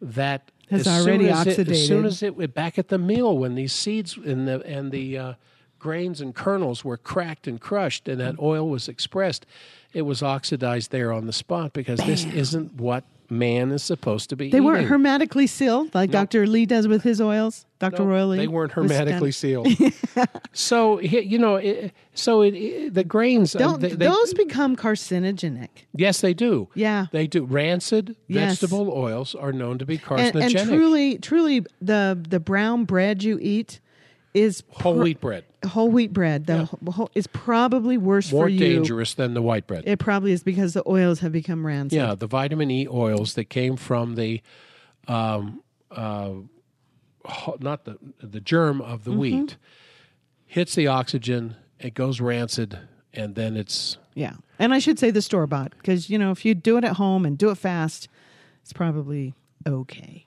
Speaker 2: That
Speaker 3: Has
Speaker 2: as
Speaker 3: already
Speaker 2: soon as It, as soon as it went back at the mill when these seeds and the and the uh, grains and kernels were cracked and crushed and that oil was expressed, it was oxidized there on the spot because this isn't what man is supposed to be
Speaker 3: They weren't hermetically sealed like Dr. Lee does with his oils. Dr.
Speaker 2: No,
Speaker 3: Royal Lee.
Speaker 2: They weren't hermetically sealed. so you know, it, so it, it- the grains. uh,
Speaker 3: Don't
Speaker 2: they- they-
Speaker 3: those become carcinogenic?
Speaker 2: yes, they do.
Speaker 3: Yeah.
Speaker 2: they do. Rancid
Speaker 3: Yes.
Speaker 2: vegetable oils are known to be
Speaker 3: And,
Speaker 2: carcinogenic.
Speaker 3: and truly, truly, the the brown bread you eat is
Speaker 2: whole
Speaker 3: pr-
Speaker 2: wheat bread
Speaker 3: whole wheat bread. The whole, is probably worse
Speaker 2: more
Speaker 3: for you.
Speaker 2: dangerous than the white bread.
Speaker 3: It probably is because the oils have become rancid.
Speaker 2: yeah, the vitamin E oils that came from the, um, uh, not the the germ of
Speaker 3: Mm-hmm.
Speaker 2: the wheat, hits the oxygen. It goes rancid, and then it's
Speaker 3: Yeah. And I should say the store bought because, you know, if you do it at home and do it fast, it's probably okay.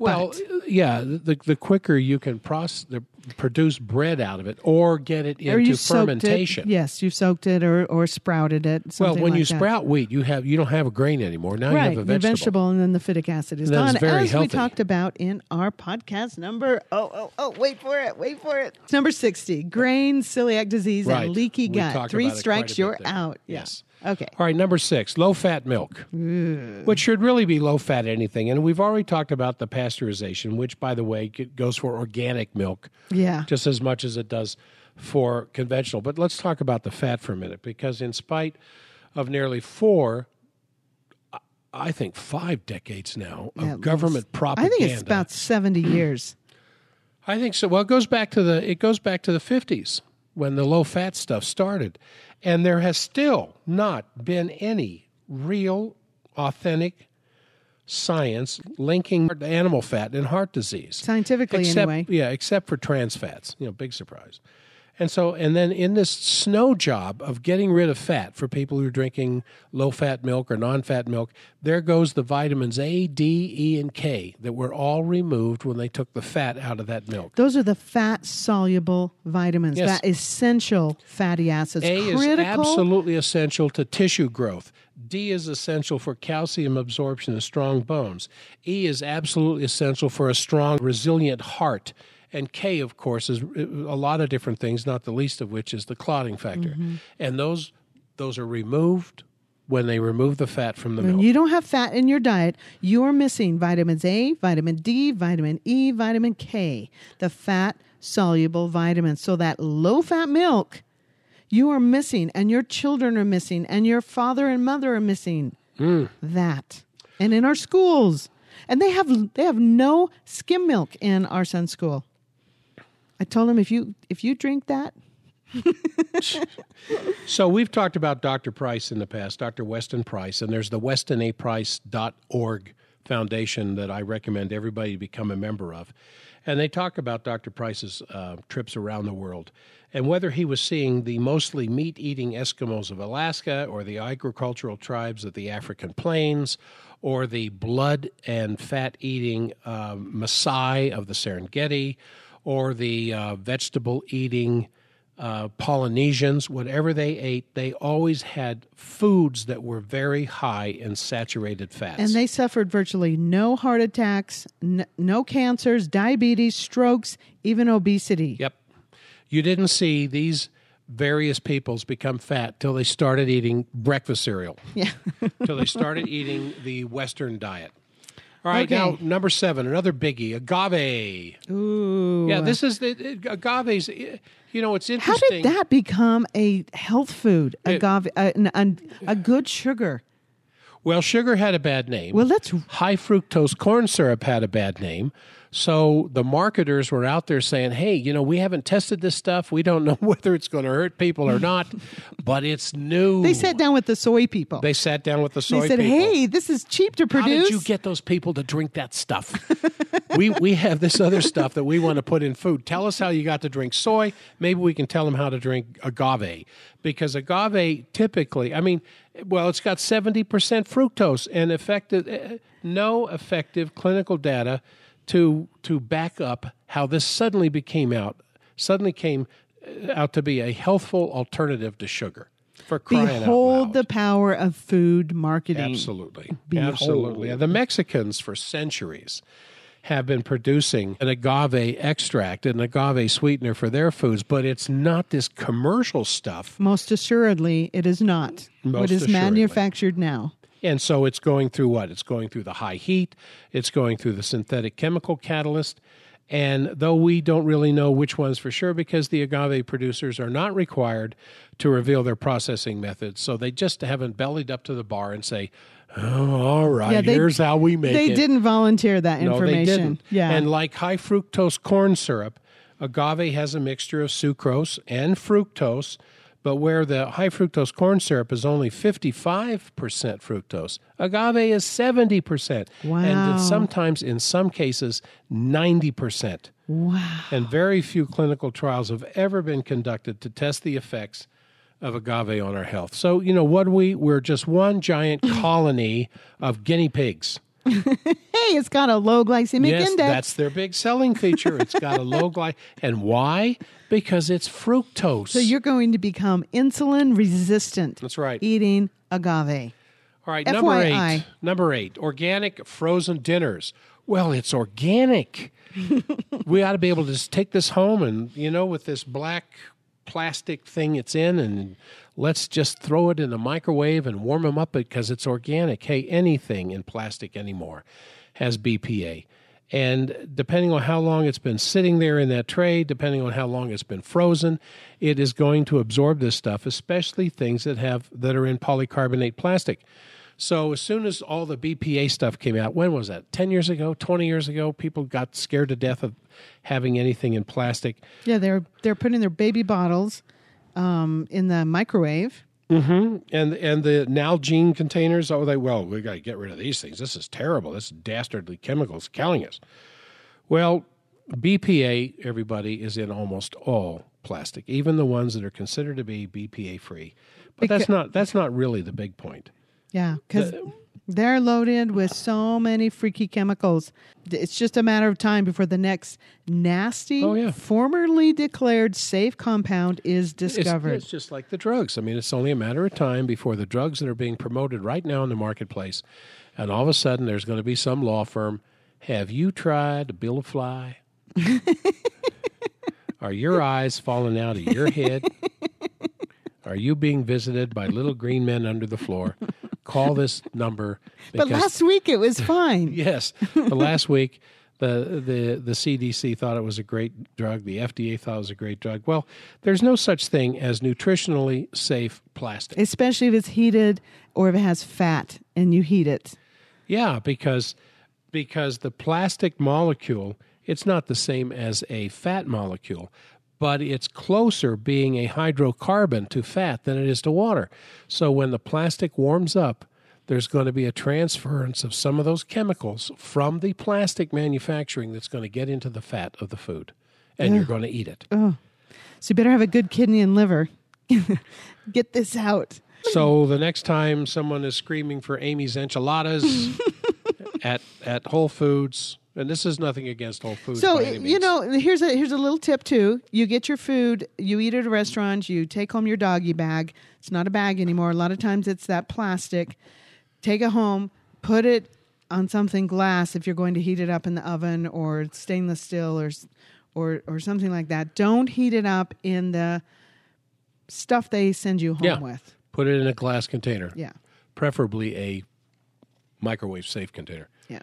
Speaker 2: Well,
Speaker 3: But-
Speaker 2: yeah, the the quicker you can process, the, produce bread out of it or get it into fermentation.
Speaker 3: it. Yes, you soaked it or, or sprouted it.
Speaker 2: well, when
Speaker 3: like
Speaker 2: you
Speaker 3: that.
Speaker 2: sprout wheat, you have you don't have a grain anymore. Now
Speaker 3: right,
Speaker 2: you have a vegetable.
Speaker 3: vegetable, and then the phytic acid is
Speaker 2: Then
Speaker 3: gone.
Speaker 2: very
Speaker 3: as we talked about in our podcast number. Oh, oh, oh! Wait for it! Wait for it! Number sixty: grain, celiac disease,
Speaker 2: Right.
Speaker 3: and leaky gut. Three
Speaker 2: about it quite a
Speaker 3: strikes, you're out. Yeah.
Speaker 2: Yes.
Speaker 3: Okay.
Speaker 2: All right, number six, low fat milk, which should really be low fat anything. And we've already talked about the pasteurization, which, by the way, goes for organic milk
Speaker 3: Yeah.
Speaker 2: just as much as it does for conventional. But let's talk about the fat for a minute, because in spite of nearly four, I- think five decades now of
Speaker 3: At
Speaker 2: government
Speaker 3: least.
Speaker 2: propaganda.
Speaker 3: I think it's about seventy years.
Speaker 2: I think so. Well, it goes back to the it goes back to the fifties when the low fat stuff started, and there has still not been any real, authentic science linking animal fat and heart disease.
Speaker 3: Scientifically,
Speaker 2: except,
Speaker 3: anyway.
Speaker 2: Yeah, except for trans fats. You know, big surprise. And so, and then in this snow job of getting rid of fat for people who are drinking low fat milk or non fat milk, there goes the vitamins A, D, E, and K that were all removed when they took the fat out of that milk.
Speaker 3: Those are the fat soluble vitamins,
Speaker 2: Yes.
Speaker 3: that essential fatty acids.
Speaker 2: A is absolutely essential to tissue growth. D is essential for calcium absorption and strong bones. E is absolutely essential for a strong, resilient heart. And K, of course, is a lot of different things, not the least of which is the clotting factor.
Speaker 3: Mm-hmm.
Speaker 2: And those those are removed when they remove the fat from the
Speaker 3: When
Speaker 2: milk.
Speaker 3: you don't have fat in your diet, you're missing vitamins A, vitamin D, vitamin E, vitamin K, the fat soluble vitamins. So that low fat milk you are missing, and your children are missing, and your father and mother are missing that. And in our schools, and they have they have no skim milk in our son's school. I told him if you if you drink that,
Speaker 2: so we've talked about Dr. Price in the past, Dr. Weston Price, and there's the westonaprice.org foundation that I recommend everybody become a member of. And they talk about Dr. Price's uh, trips around the world and whether he was seeing the mostly meat eating Eskimos of Alaska or the agricultural tribes of the African plains or the blood and fat eating uh, Maasai of the Serengeti or the uh, vegetable eating uh, Polynesians, whatever they ate, they always had foods that were very high in saturated fats.
Speaker 3: And they suffered virtually no heart attacks, n- no cancers, diabetes, strokes, even obesity.
Speaker 2: Yep. You didn't see these various peoples become fat till they started eating breakfast cereal.
Speaker 3: Yeah.
Speaker 2: till they started eating the Western diet. All right,
Speaker 3: Okay.
Speaker 2: now number seven, another biggie, agave.
Speaker 3: Ooh.
Speaker 2: Yeah, this is the it- agave's. You know, it's interesting.
Speaker 3: How did that become a health food?
Speaker 2: It-
Speaker 3: Agave, uh, a, a, a good sugar.
Speaker 2: Well, sugar had a bad name.
Speaker 3: Well, let's
Speaker 2: high fructose corn syrup had a bad name. So the marketers were out there saying, "Hey, you know, we haven't tested this stuff. We don't know whether it's going to hurt people or not, but it's new."
Speaker 3: They sat down with the soy people.
Speaker 2: They sat down with the soy They
Speaker 3: said,
Speaker 2: people.
Speaker 3: "Hey, this is cheap to produce.
Speaker 2: How did you get those people to drink that stuff? we we have this other stuff that we want to put in food. Tell us how you got to drink soy. Maybe we can tell them how to drink agave because agave typically, I mean, well, it's got seventy percent fructose and effective, eh, no effective clinical data to to back up how this suddenly became out suddenly came eh, out to be a healthful alternative to sugar. For crying out
Speaker 3: Behold the power of food marketing.
Speaker 2: Absolutely.
Speaker 3: Behold.
Speaker 2: Absolutely. The Mexicans, for centuries, have been producing an agave extract, an agave sweetener for their foods, but it's not this commercial stuff.
Speaker 3: Most assuredly, it is not.
Speaker 2: Most
Speaker 3: what is
Speaker 2: assuredly.
Speaker 3: manufactured now.
Speaker 2: And so it's going through what? It's going through the high heat, it's going through the synthetic chemical catalyst. And though we don't really know which ones for sure, because the agave producers are not required to reveal their processing methods, so they just haven't bellied up to the bar and say, oh, all right,
Speaker 3: Yeah, they-
Speaker 2: here's how we make
Speaker 3: They
Speaker 2: it.
Speaker 3: They didn't volunteer that information.
Speaker 2: No, they didn't.
Speaker 3: Yeah.
Speaker 2: And like high fructose corn syrup, agave has a mixture of sucrose and fructose, but where the high fructose corn syrup is only 55% fructose, agave is 70%. And
Speaker 3: Wow.
Speaker 2: it's sometimes, in some cases, 90%.
Speaker 3: wow.
Speaker 2: And very few clinical trials have ever been conducted to test the effects of agave on our health. So, you know, what do we? We're just one giant colony of guinea pigs.
Speaker 3: Hey, it's got a low glycemic
Speaker 2: Yes,
Speaker 3: index.
Speaker 2: that's their big selling feature. It's got a low gly, and why? Because it's fructose.
Speaker 3: so you're going to become insulin resistant.
Speaker 2: That's right.
Speaker 3: Eating agave.
Speaker 2: All right, number
Speaker 3: FYI.
Speaker 2: eight. Number eight, organic frozen dinners. Well, it's organic. we ought to be able to just take this home and you know, with this black plastic thing it's in, and let's just throw it in the microwave and warm them up because it's organic. Hey, anything in plastic anymore has BPA. And depending on how long it's been sitting there in that tray, depending on how long it's been frozen, it is going to absorb this stuff, especially things that have that are in polycarbonate plastic. So as soon as all the BPA stuff came out, when was that? 10 years ago, 20 years ago, people got scared to death of having anything in plastic.
Speaker 3: Yeah, they're they're putting their baby bottles um, in the microwave.
Speaker 2: And and the Nalgene containers, oh, they well, we got to get rid of these things. This is terrible. This dastardly chemicals killing us. Well, BPA, everybody, is in almost all plastic, even the ones that are considered to be BPA free. But that's not that's not really the big point.
Speaker 3: Yeah, because they're loaded with so many freaky chemicals. It's just a matter of time before the next nasty,
Speaker 2: Oh, yeah.
Speaker 3: formerly declared safe compound is discovered.
Speaker 2: it's just like the drugs. I mean, it's only a matter of time before the drugs that are being promoted right now in the marketplace, and all of a sudden there's going to be some law firm. Have you tried to bill a fly? are your eyes falling out of your head? Are you being visited by little green men under the floor? Call this number.
Speaker 3: but last week it was fine.
Speaker 2: Yes, but last week the the the CDC thought it was a great drug. The FDA thought it was a great drug. Well, there's no such thing as nutritionally safe plastic.
Speaker 3: Especially if it's heated or if it has fat and you heat it.
Speaker 2: Yeah, because because the plastic molecule it's not the same as a fat molecule, but it's closer being a hydrocarbon to fat than it is to water. So when the plastic warms up, there's going to be a transference of some of those chemicals from the plastic manufacturing that's going to get into the fat of the food, and you're going to eat it.
Speaker 3: So you better have a good kidney and liver. Get this out.
Speaker 2: So the next time someone is screaming for Amy's enchiladas at at Whole Foods, and this is nothing against Whole Foods.
Speaker 3: So you know, here's a here's a little tip too. You get your food, you eat at a restaurant, you take home your doggy bag. It's not a bag anymore. A lot of times it's that plastic. Take it home, put it on something glass if you're going to heat it up in the oven or stainless steel or or or something like that. Don't heat it up in the stuff they send you home
Speaker 2: Yeah.
Speaker 3: with.
Speaker 2: put it in a glass container,
Speaker 3: Yeah.
Speaker 2: preferably a microwave safe container.
Speaker 3: Yeah.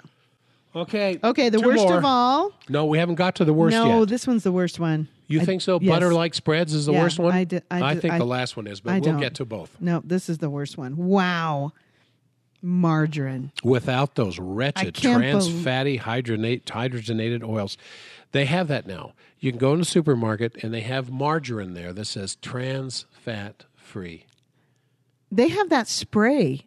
Speaker 2: Okay.
Speaker 3: Okay, the
Speaker 2: two
Speaker 3: worst
Speaker 2: more.
Speaker 3: of all.
Speaker 2: No, we haven't got to the worst
Speaker 3: no,
Speaker 2: yet.
Speaker 3: this one's the worst one.
Speaker 2: You
Speaker 3: I-
Speaker 2: think so?
Speaker 3: yes.
Speaker 2: Butter like spreads is the
Speaker 3: Yeah,
Speaker 2: worst one.
Speaker 3: I di- I di-
Speaker 2: think
Speaker 3: I-
Speaker 2: the last one is, but
Speaker 3: I
Speaker 2: we'll
Speaker 3: don't.
Speaker 2: get to both.
Speaker 3: No, this is the worst one. Wow. Margarine.
Speaker 2: Without those wretched
Speaker 3: can't
Speaker 2: trans
Speaker 3: bel-
Speaker 2: fatty hydrogenate, hydrogenated oils, they have that now. You can go in the supermarket and they have margarine there that says trans fat free.
Speaker 3: They have that spray,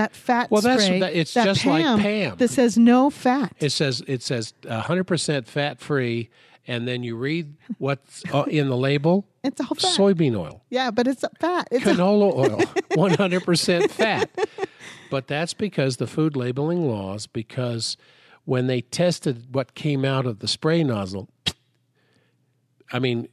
Speaker 3: that fat
Speaker 2: Well, that's-
Speaker 3: spray.
Speaker 2: that- it's
Speaker 3: that
Speaker 2: just like Pam.
Speaker 3: That says no fat.
Speaker 2: It says it says 100% fat free, and then you read what's uh, in the label:
Speaker 3: It's all fat.
Speaker 2: soybean oil.
Speaker 3: yeah, but it's fat. It's
Speaker 2: canola oil, 100% fat. But that's because the food labeling laws, because when they tested what came out of the spray nozzle, I mean,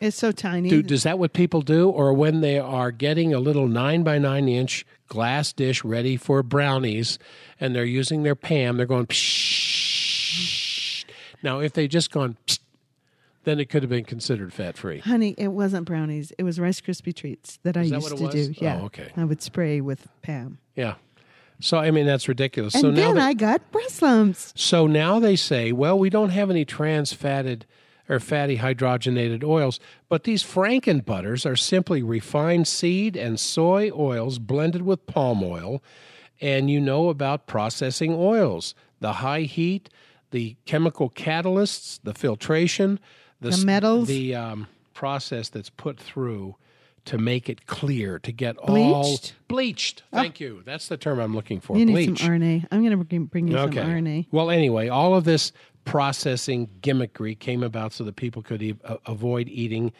Speaker 3: it's so tiny.
Speaker 2: do, does that what people do? Or when they are getting a little nine by nine inch glass dish ready for brownies and they're using their Pam, they're going, Psh. now if they just gone, Psh, then it could have been considered fat free.
Speaker 3: Honey, it wasn't brownies. It was Rice Krispie treats that I
Speaker 2: that
Speaker 3: used to
Speaker 2: was?
Speaker 3: do. Yeah.
Speaker 2: Oh, okay.
Speaker 3: I would spray with Pam.
Speaker 2: Yeah. So I mean that's ridiculous.
Speaker 3: And
Speaker 2: so now
Speaker 3: then
Speaker 2: they-
Speaker 3: I got breast lumps.
Speaker 2: So now they say, well, we don't have any trans fatted or fatty hydrogenated oils, but these Franken butters are simply refined seed and soy oils blended with palm oil. And you know about processing oils, the high heat, the chemical catalysts, the filtration, the, s-
Speaker 3: metals.
Speaker 2: the um, process that's put through to make it clear, to get all
Speaker 3: Bleached?
Speaker 2: bleached. Thank you. That's the term I'm looking for.
Speaker 3: You need
Speaker 2: Bleach.
Speaker 3: some RNA. I'm going to bring, bring you some RNA.
Speaker 2: Well, anyway, all of this processing gimmickry came about so that people could e- avoid eating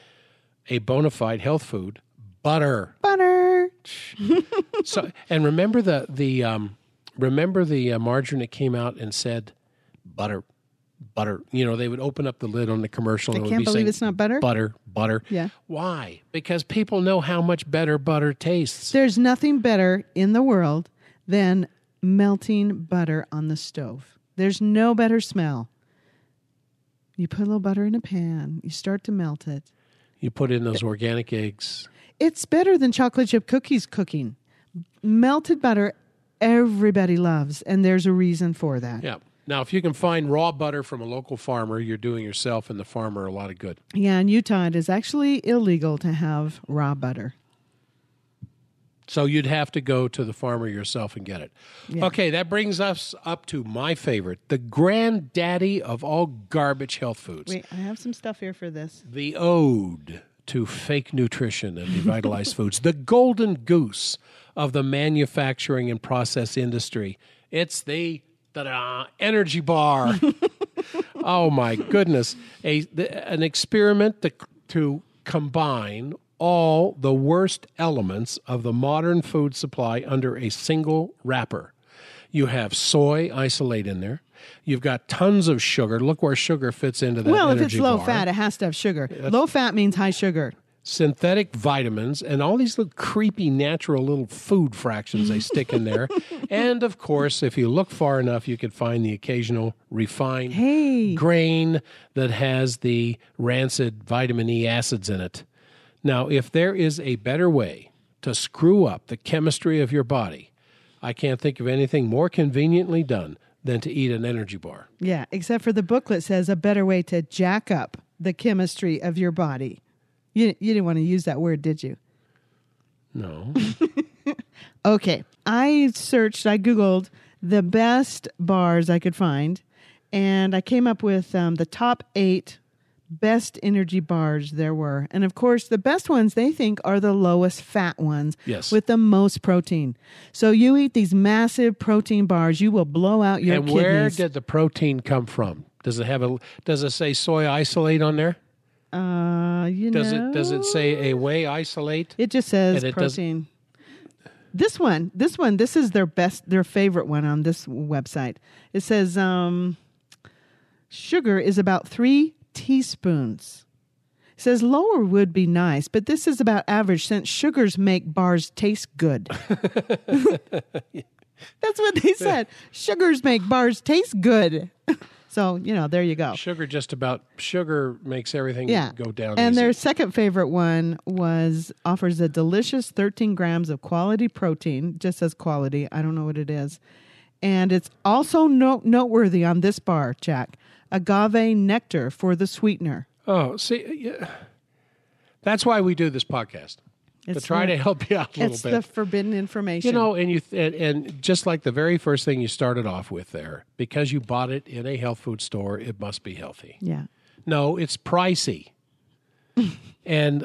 Speaker 2: a bona fide health food, butter.
Speaker 3: Butter.
Speaker 2: So, and remember the the um, remember the uh, margarine that came out and said butter, butter. You know, they would open up the lid on the commercial. and would
Speaker 3: can't
Speaker 2: be
Speaker 3: believe
Speaker 2: saying,
Speaker 3: it's not butter?
Speaker 2: Butter, butter.
Speaker 3: Yeah.
Speaker 2: Why? Because people know how much better butter tastes.
Speaker 3: There's nothing better in the world than melting butter on the stove. There's no better smell. You put a little butter in a pan, you start to melt it.
Speaker 2: You put in those organic eggs.
Speaker 3: It's better than chocolate chip cookies cooking. Melted butter, everybody loves, and there's a reason for that.
Speaker 2: Yeah. Now, if you can find raw butter from a local farmer, you're doing yourself and the farmer a lot of good.
Speaker 3: Yeah, in Utah, it is actually illegal to have raw butter.
Speaker 2: So you'd have to go to the farmer yourself and get it. Okay, that brings us up to my favorite, the granddaddy of all garbage health foods,
Speaker 3: Wait, I have some stuff here for this.
Speaker 2: the ode to fake nutrition and revitalized foods, the golden goose of the manufacturing and process industry. It's the energy bar. oh my goodness, a the, an experiment to, to combine all the worst elements of the modern food supply under a single wrapper. You have soy isolate in there. You've got tons of sugar. Look where sugar fits into that
Speaker 3: Well, if it's low
Speaker 2: bar.
Speaker 3: fat, it has to have sugar. Low fat means high sugar.
Speaker 2: synthetic vitamins and all these little creepy natural little food fractions they stick in there. and of course, if you look far enough, you could find the occasional refined
Speaker 3: Hey.
Speaker 2: grain that has the rancid vitamin E acids in it. Now, if there is a better way to screw up the chemistry of your body, I can't think of anything more conveniently done than to eat an energy bar.
Speaker 3: Yeah, except for the booklet says a better way to jack up the chemistry of your body. You, you didn't want to use that word, did you?
Speaker 2: No.
Speaker 3: Okay. I searched, I Googled the best bars I could find, and I came up with um, the top eight best energy bars there were. And of course, the best ones they think are the lowest fat ones
Speaker 2: Yes.
Speaker 3: with the most protein. So you eat these massive protein bars, you will blow out your
Speaker 2: and
Speaker 3: kidneys.
Speaker 2: where did the protein come from? Does it have a? Does it say soy isolate on there?
Speaker 3: uh, you
Speaker 2: Does
Speaker 3: know,
Speaker 2: it? Does it say a whey isolate?
Speaker 3: It just says
Speaker 2: it does-
Speaker 3: protein. This one, this one, this is their best, their favorite one on this website. It says um, sugar is about three teaspoons. It says lower would be nice, but this is about average since sugars make bars taste good. That's what they said. Sugars make bars taste good. so, you know, there you go.
Speaker 2: Sugar just about sugar makes everything
Speaker 3: Yeah.
Speaker 2: go down.
Speaker 3: And
Speaker 2: easy.
Speaker 3: their second favorite one was offers a delicious 13 grams of quality protein, just says quality. I don't know what it is. And it's also note noteworthy on this bar, Jack. Agave nectar for the sweetener.
Speaker 2: oh, see, uh, yeah. that's why we do this podcast to try
Speaker 3: the-
Speaker 2: to help you out a little
Speaker 3: It's
Speaker 2: bit.
Speaker 3: the forbidden information.
Speaker 2: You know, and you and, and just like the very first thing you started off with there, because you bought it in a health food store, it must be healthy.
Speaker 3: yeah.
Speaker 2: No, it's pricey, and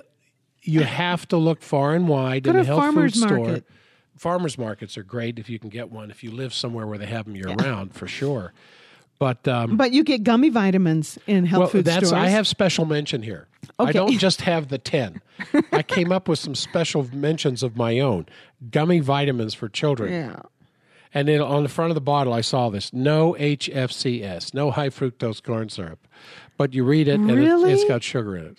Speaker 2: you have to look far and wide
Speaker 3: Go
Speaker 2: in the health
Speaker 3: farmer's
Speaker 2: food store.
Speaker 3: market.
Speaker 2: Farmers markets are great if you can get one. If you live somewhere where they have them year round, for sure. But um,
Speaker 3: But you get gummy vitamins in health
Speaker 2: well,
Speaker 3: food
Speaker 2: that's
Speaker 3: stores.
Speaker 2: I have special mention here.
Speaker 3: Okay.
Speaker 2: I don't just have the ten. I came up with some special mentions of my own. Gummy vitamins for children.
Speaker 3: Yeah.
Speaker 2: And then on the front of the bottle, I saw this: no HFCS, no high fructose corn syrup. But you read it, and it,
Speaker 3: Really?
Speaker 2: it's got sugar in it.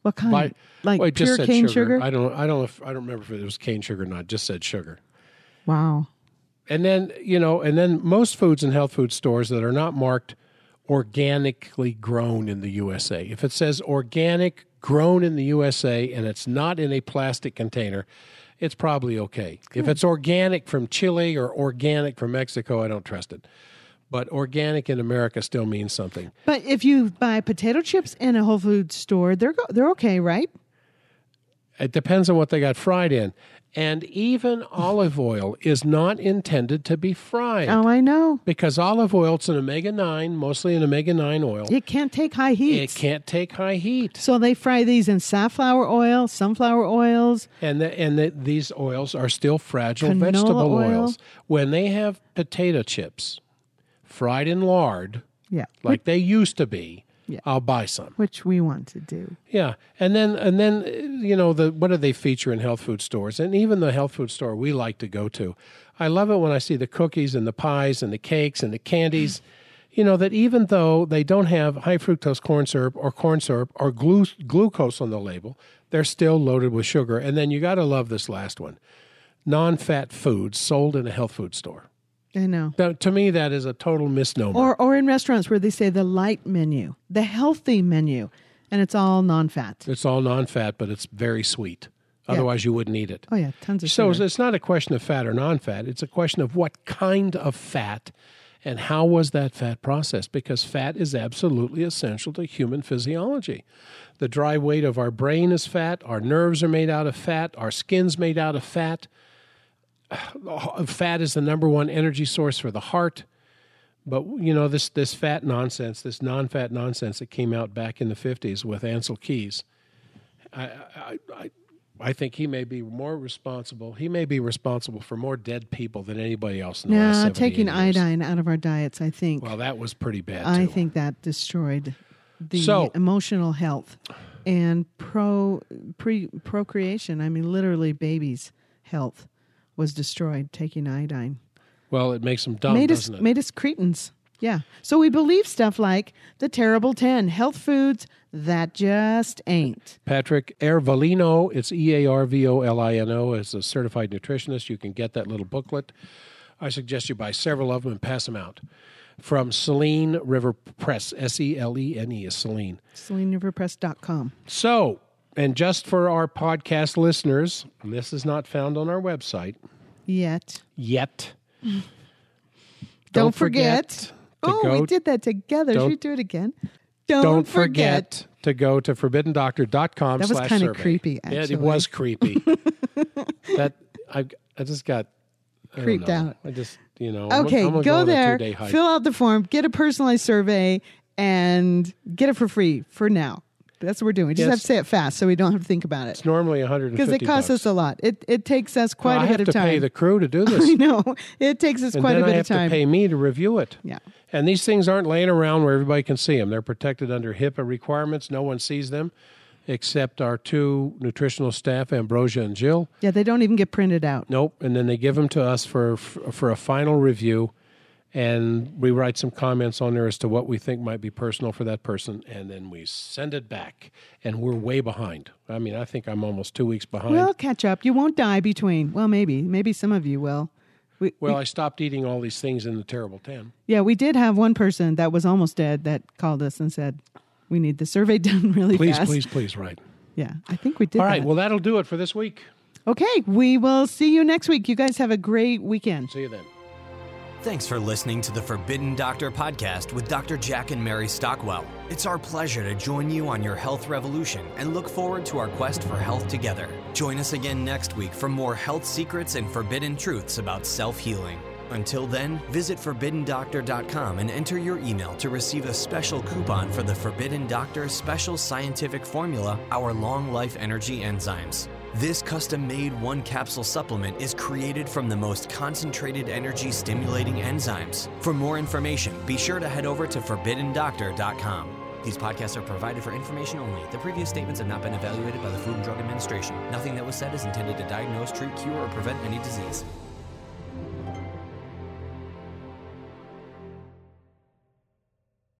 Speaker 3: What kind?
Speaker 2: By-
Speaker 3: like
Speaker 2: well, it just
Speaker 3: pure cane
Speaker 2: sugar.
Speaker 3: sugar?
Speaker 2: I don't. I don't. know If, I don't remember if it was cane sugar or not. It just said sugar.
Speaker 3: wow.
Speaker 2: And then you know, and then most foods and health food stores that are not marked organically grown in the USA. If it says organic grown in the USA and it's not in a plastic container, it's probably okay. If it's organic from Chile or organic from Mexico, I don't trust it. But organic in America still means something.
Speaker 3: But if you buy potato chips in a Whole Food store, they're go- they're okay, right?
Speaker 2: It depends on what they got fried in. And even olive oil is not intended to be fried.
Speaker 3: Oh, I know.
Speaker 2: Because olive oil, it's an omega 9, mostly an omega 9 oil.
Speaker 3: It can't take high heat.
Speaker 2: It can't take high heat.
Speaker 3: So they fry these in safflower oil, sunflower oils.
Speaker 2: And the, and the, these oils are still fragile
Speaker 3: Canola
Speaker 2: vegetable
Speaker 3: oil.
Speaker 2: oils. When they have potato chips fried in lard,
Speaker 3: Yeah.
Speaker 2: like they used to be,
Speaker 3: Yeah.
Speaker 2: I'll buy some.
Speaker 3: Which we want to do.
Speaker 2: Yeah, and then and then you know the what do they feature in health food stores? And even the health food store we like to go to, I love it when I see the cookies and the pies and the cakes and the candies. You know that even though they don't have high fructose corn syrup or corn syrup or glu- glucose on the label, they're still loaded with sugar. And then you got to love this last one: non-fat foods sold in a health food store.
Speaker 3: I know.
Speaker 2: Now, to me, that is a total misnomer.
Speaker 3: Or or in restaurants where they say the light menu, the healthy menu, and it's all non-fat.
Speaker 2: it's all non-fat, but it's very sweet. Otherwise, you wouldn't eat it.
Speaker 3: Oh yeah, tons of
Speaker 2: So
Speaker 3: sugar.
Speaker 2: it's not a question of fat or non-fat. It's a question of what kind of fat and how was that fat processed? Because fat is absolutely essential to human physiology. The dry weight of our brain is fat. Our nerves are made out of fat. Our skin's made out of fat. Fat is the number one energy source for the heart. But you know this this fat nonsense, this non-fat nonsense that came out back in the fifties with Ancel Keys. I, I, I, I think he may be more responsible. He may be responsible for more dead people than anybody else in the last
Speaker 3: Nah,
Speaker 2: 70
Speaker 3: taking
Speaker 2: years.
Speaker 3: iodine out of our diets, I think.
Speaker 2: Well, that was pretty bad.
Speaker 3: I
Speaker 2: too.
Speaker 3: think that destroyed the
Speaker 2: So-
Speaker 3: emotional health and pro pre procreation. I mean, literally, babies' health was destroyed taking iodine.
Speaker 2: Well, it makes them dumb,
Speaker 3: made us
Speaker 2: doesn't it?
Speaker 3: made us cretins. Yeah. So we believe stuff like the terrible ten health foods that just ain't.
Speaker 2: Patrick Earvolino, it's E A R V O L I N O, is a certified nutritionist. You can get that little booklet. I suggest you buy several of them and pass them out. From Selene River Press, S E L E N E is Selene.
Speaker 3: SeleneRiverPress.com.
Speaker 2: So, and just for our podcast listeners, this is not found on our website
Speaker 3: Yet.
Speaker 2: yet.
Speaker 3: Don't, forget.
Speaker 2: to
Speaker 3: Oh,
Speaker 2: go-
Speaker 3: we did that together. Should
Speaker 2: don't-
Speaker 3: we do it again? Don't,
Speaker 2: Don't forget to go to forbiddendoctor.com
Speaker 3: That was kinda creepy,
Speaker 2: Yeah, it
Speaker 3: actually.
Speaker 2: was creepy. that I I just got I
Speaker 3: Creeped out.
Speaker 2: I just you know I'm-
Speaker 3: Okay,
Speaker 2: I'm gonna
Speaker 3: go there, fill out the form, get a personalized survey, and get it for free for now. That's what we're doing. We just
Speaker 2: Yes.
Speaker 3: have to say it fast so we don't have to think about it.
Speaker 2: It's normally 150
Speaker 3: Because it costs
Speaker 2: bucks.
Speaker 3: us a lot. It it takes us quite
Speaker 2: Well,
Speaker 3: a
Speaker 2: I
Speaker 3: bit
Speaker 2: have
Speaker 3: of
Speaker 2: to pay the crew to do this.
Speaker 3: I know. It takes us
Speaker 2: and
Speaker 3: quite a bit
Speaker 2: I have
Speaker 3: of time.
Speaker 2: to pay me to review it.
Speaker 3: Yeah.
Speaker 2: And these things aren't laying around where everybody can see them. They're protected under HIPAA requirements. No one sees them except our two nutritional staff, Ambrosia and Jill.
Speaker 3: Yeah, they don't even get printed out.
Speaker 2: Nope. And then they give them to us for for a final review, and we write some comments on there as to what we think might be personal for that person, and then we send it back. And we're way behind. I mean, I think I'm almost two weeks behind.
Speaker 3: We'll catch up. You won't die between. Well, maybe. Maybe some of you will. We,
Speaker 2: well, I stopped eating all these things in the terrible ten.
Speaker 3: yeah, we did have one person that was almost dead that called us and said, "We need the survey done really
Speaker 2: Please,
Speaker 3: fast."
Speaker 2: Please, please, please, right.
Speaker 3: Yeah, I think we did.
Speaker 2: All right.
Speaker 3: that.
Speaker 2: Well, that'll do it for this week.
Speaker 3: okay, we will see you next week. You guys have a great weekend.
Speaker 2: See you then.
Speaker 1: Thanks for listening to the Forbidden Doctor podcast with Dr. Jack and Mary Stockwell. It's our pleasure to join you on your health revolution and look forward to our quest for health together. Join us again next week for more health secrets and forbidden truths about self healing. Until then, visit ForbiddenDoctor.com and enter your email to receive a special coupon for the Forbidden Doctor Special Scientific Formula, our long life energy enzymes. This custom made one capsule supplement is created from the most concentrated energy stimulating enzymes. For more information, be sure to head over to ForbiddenDoctor.com. These podcasts are provided for information only. The previous statements have not been evaluated by the Food and Drug Administration. Nothing that was said is intended to diagnose, treat, cure, or prevent any disease.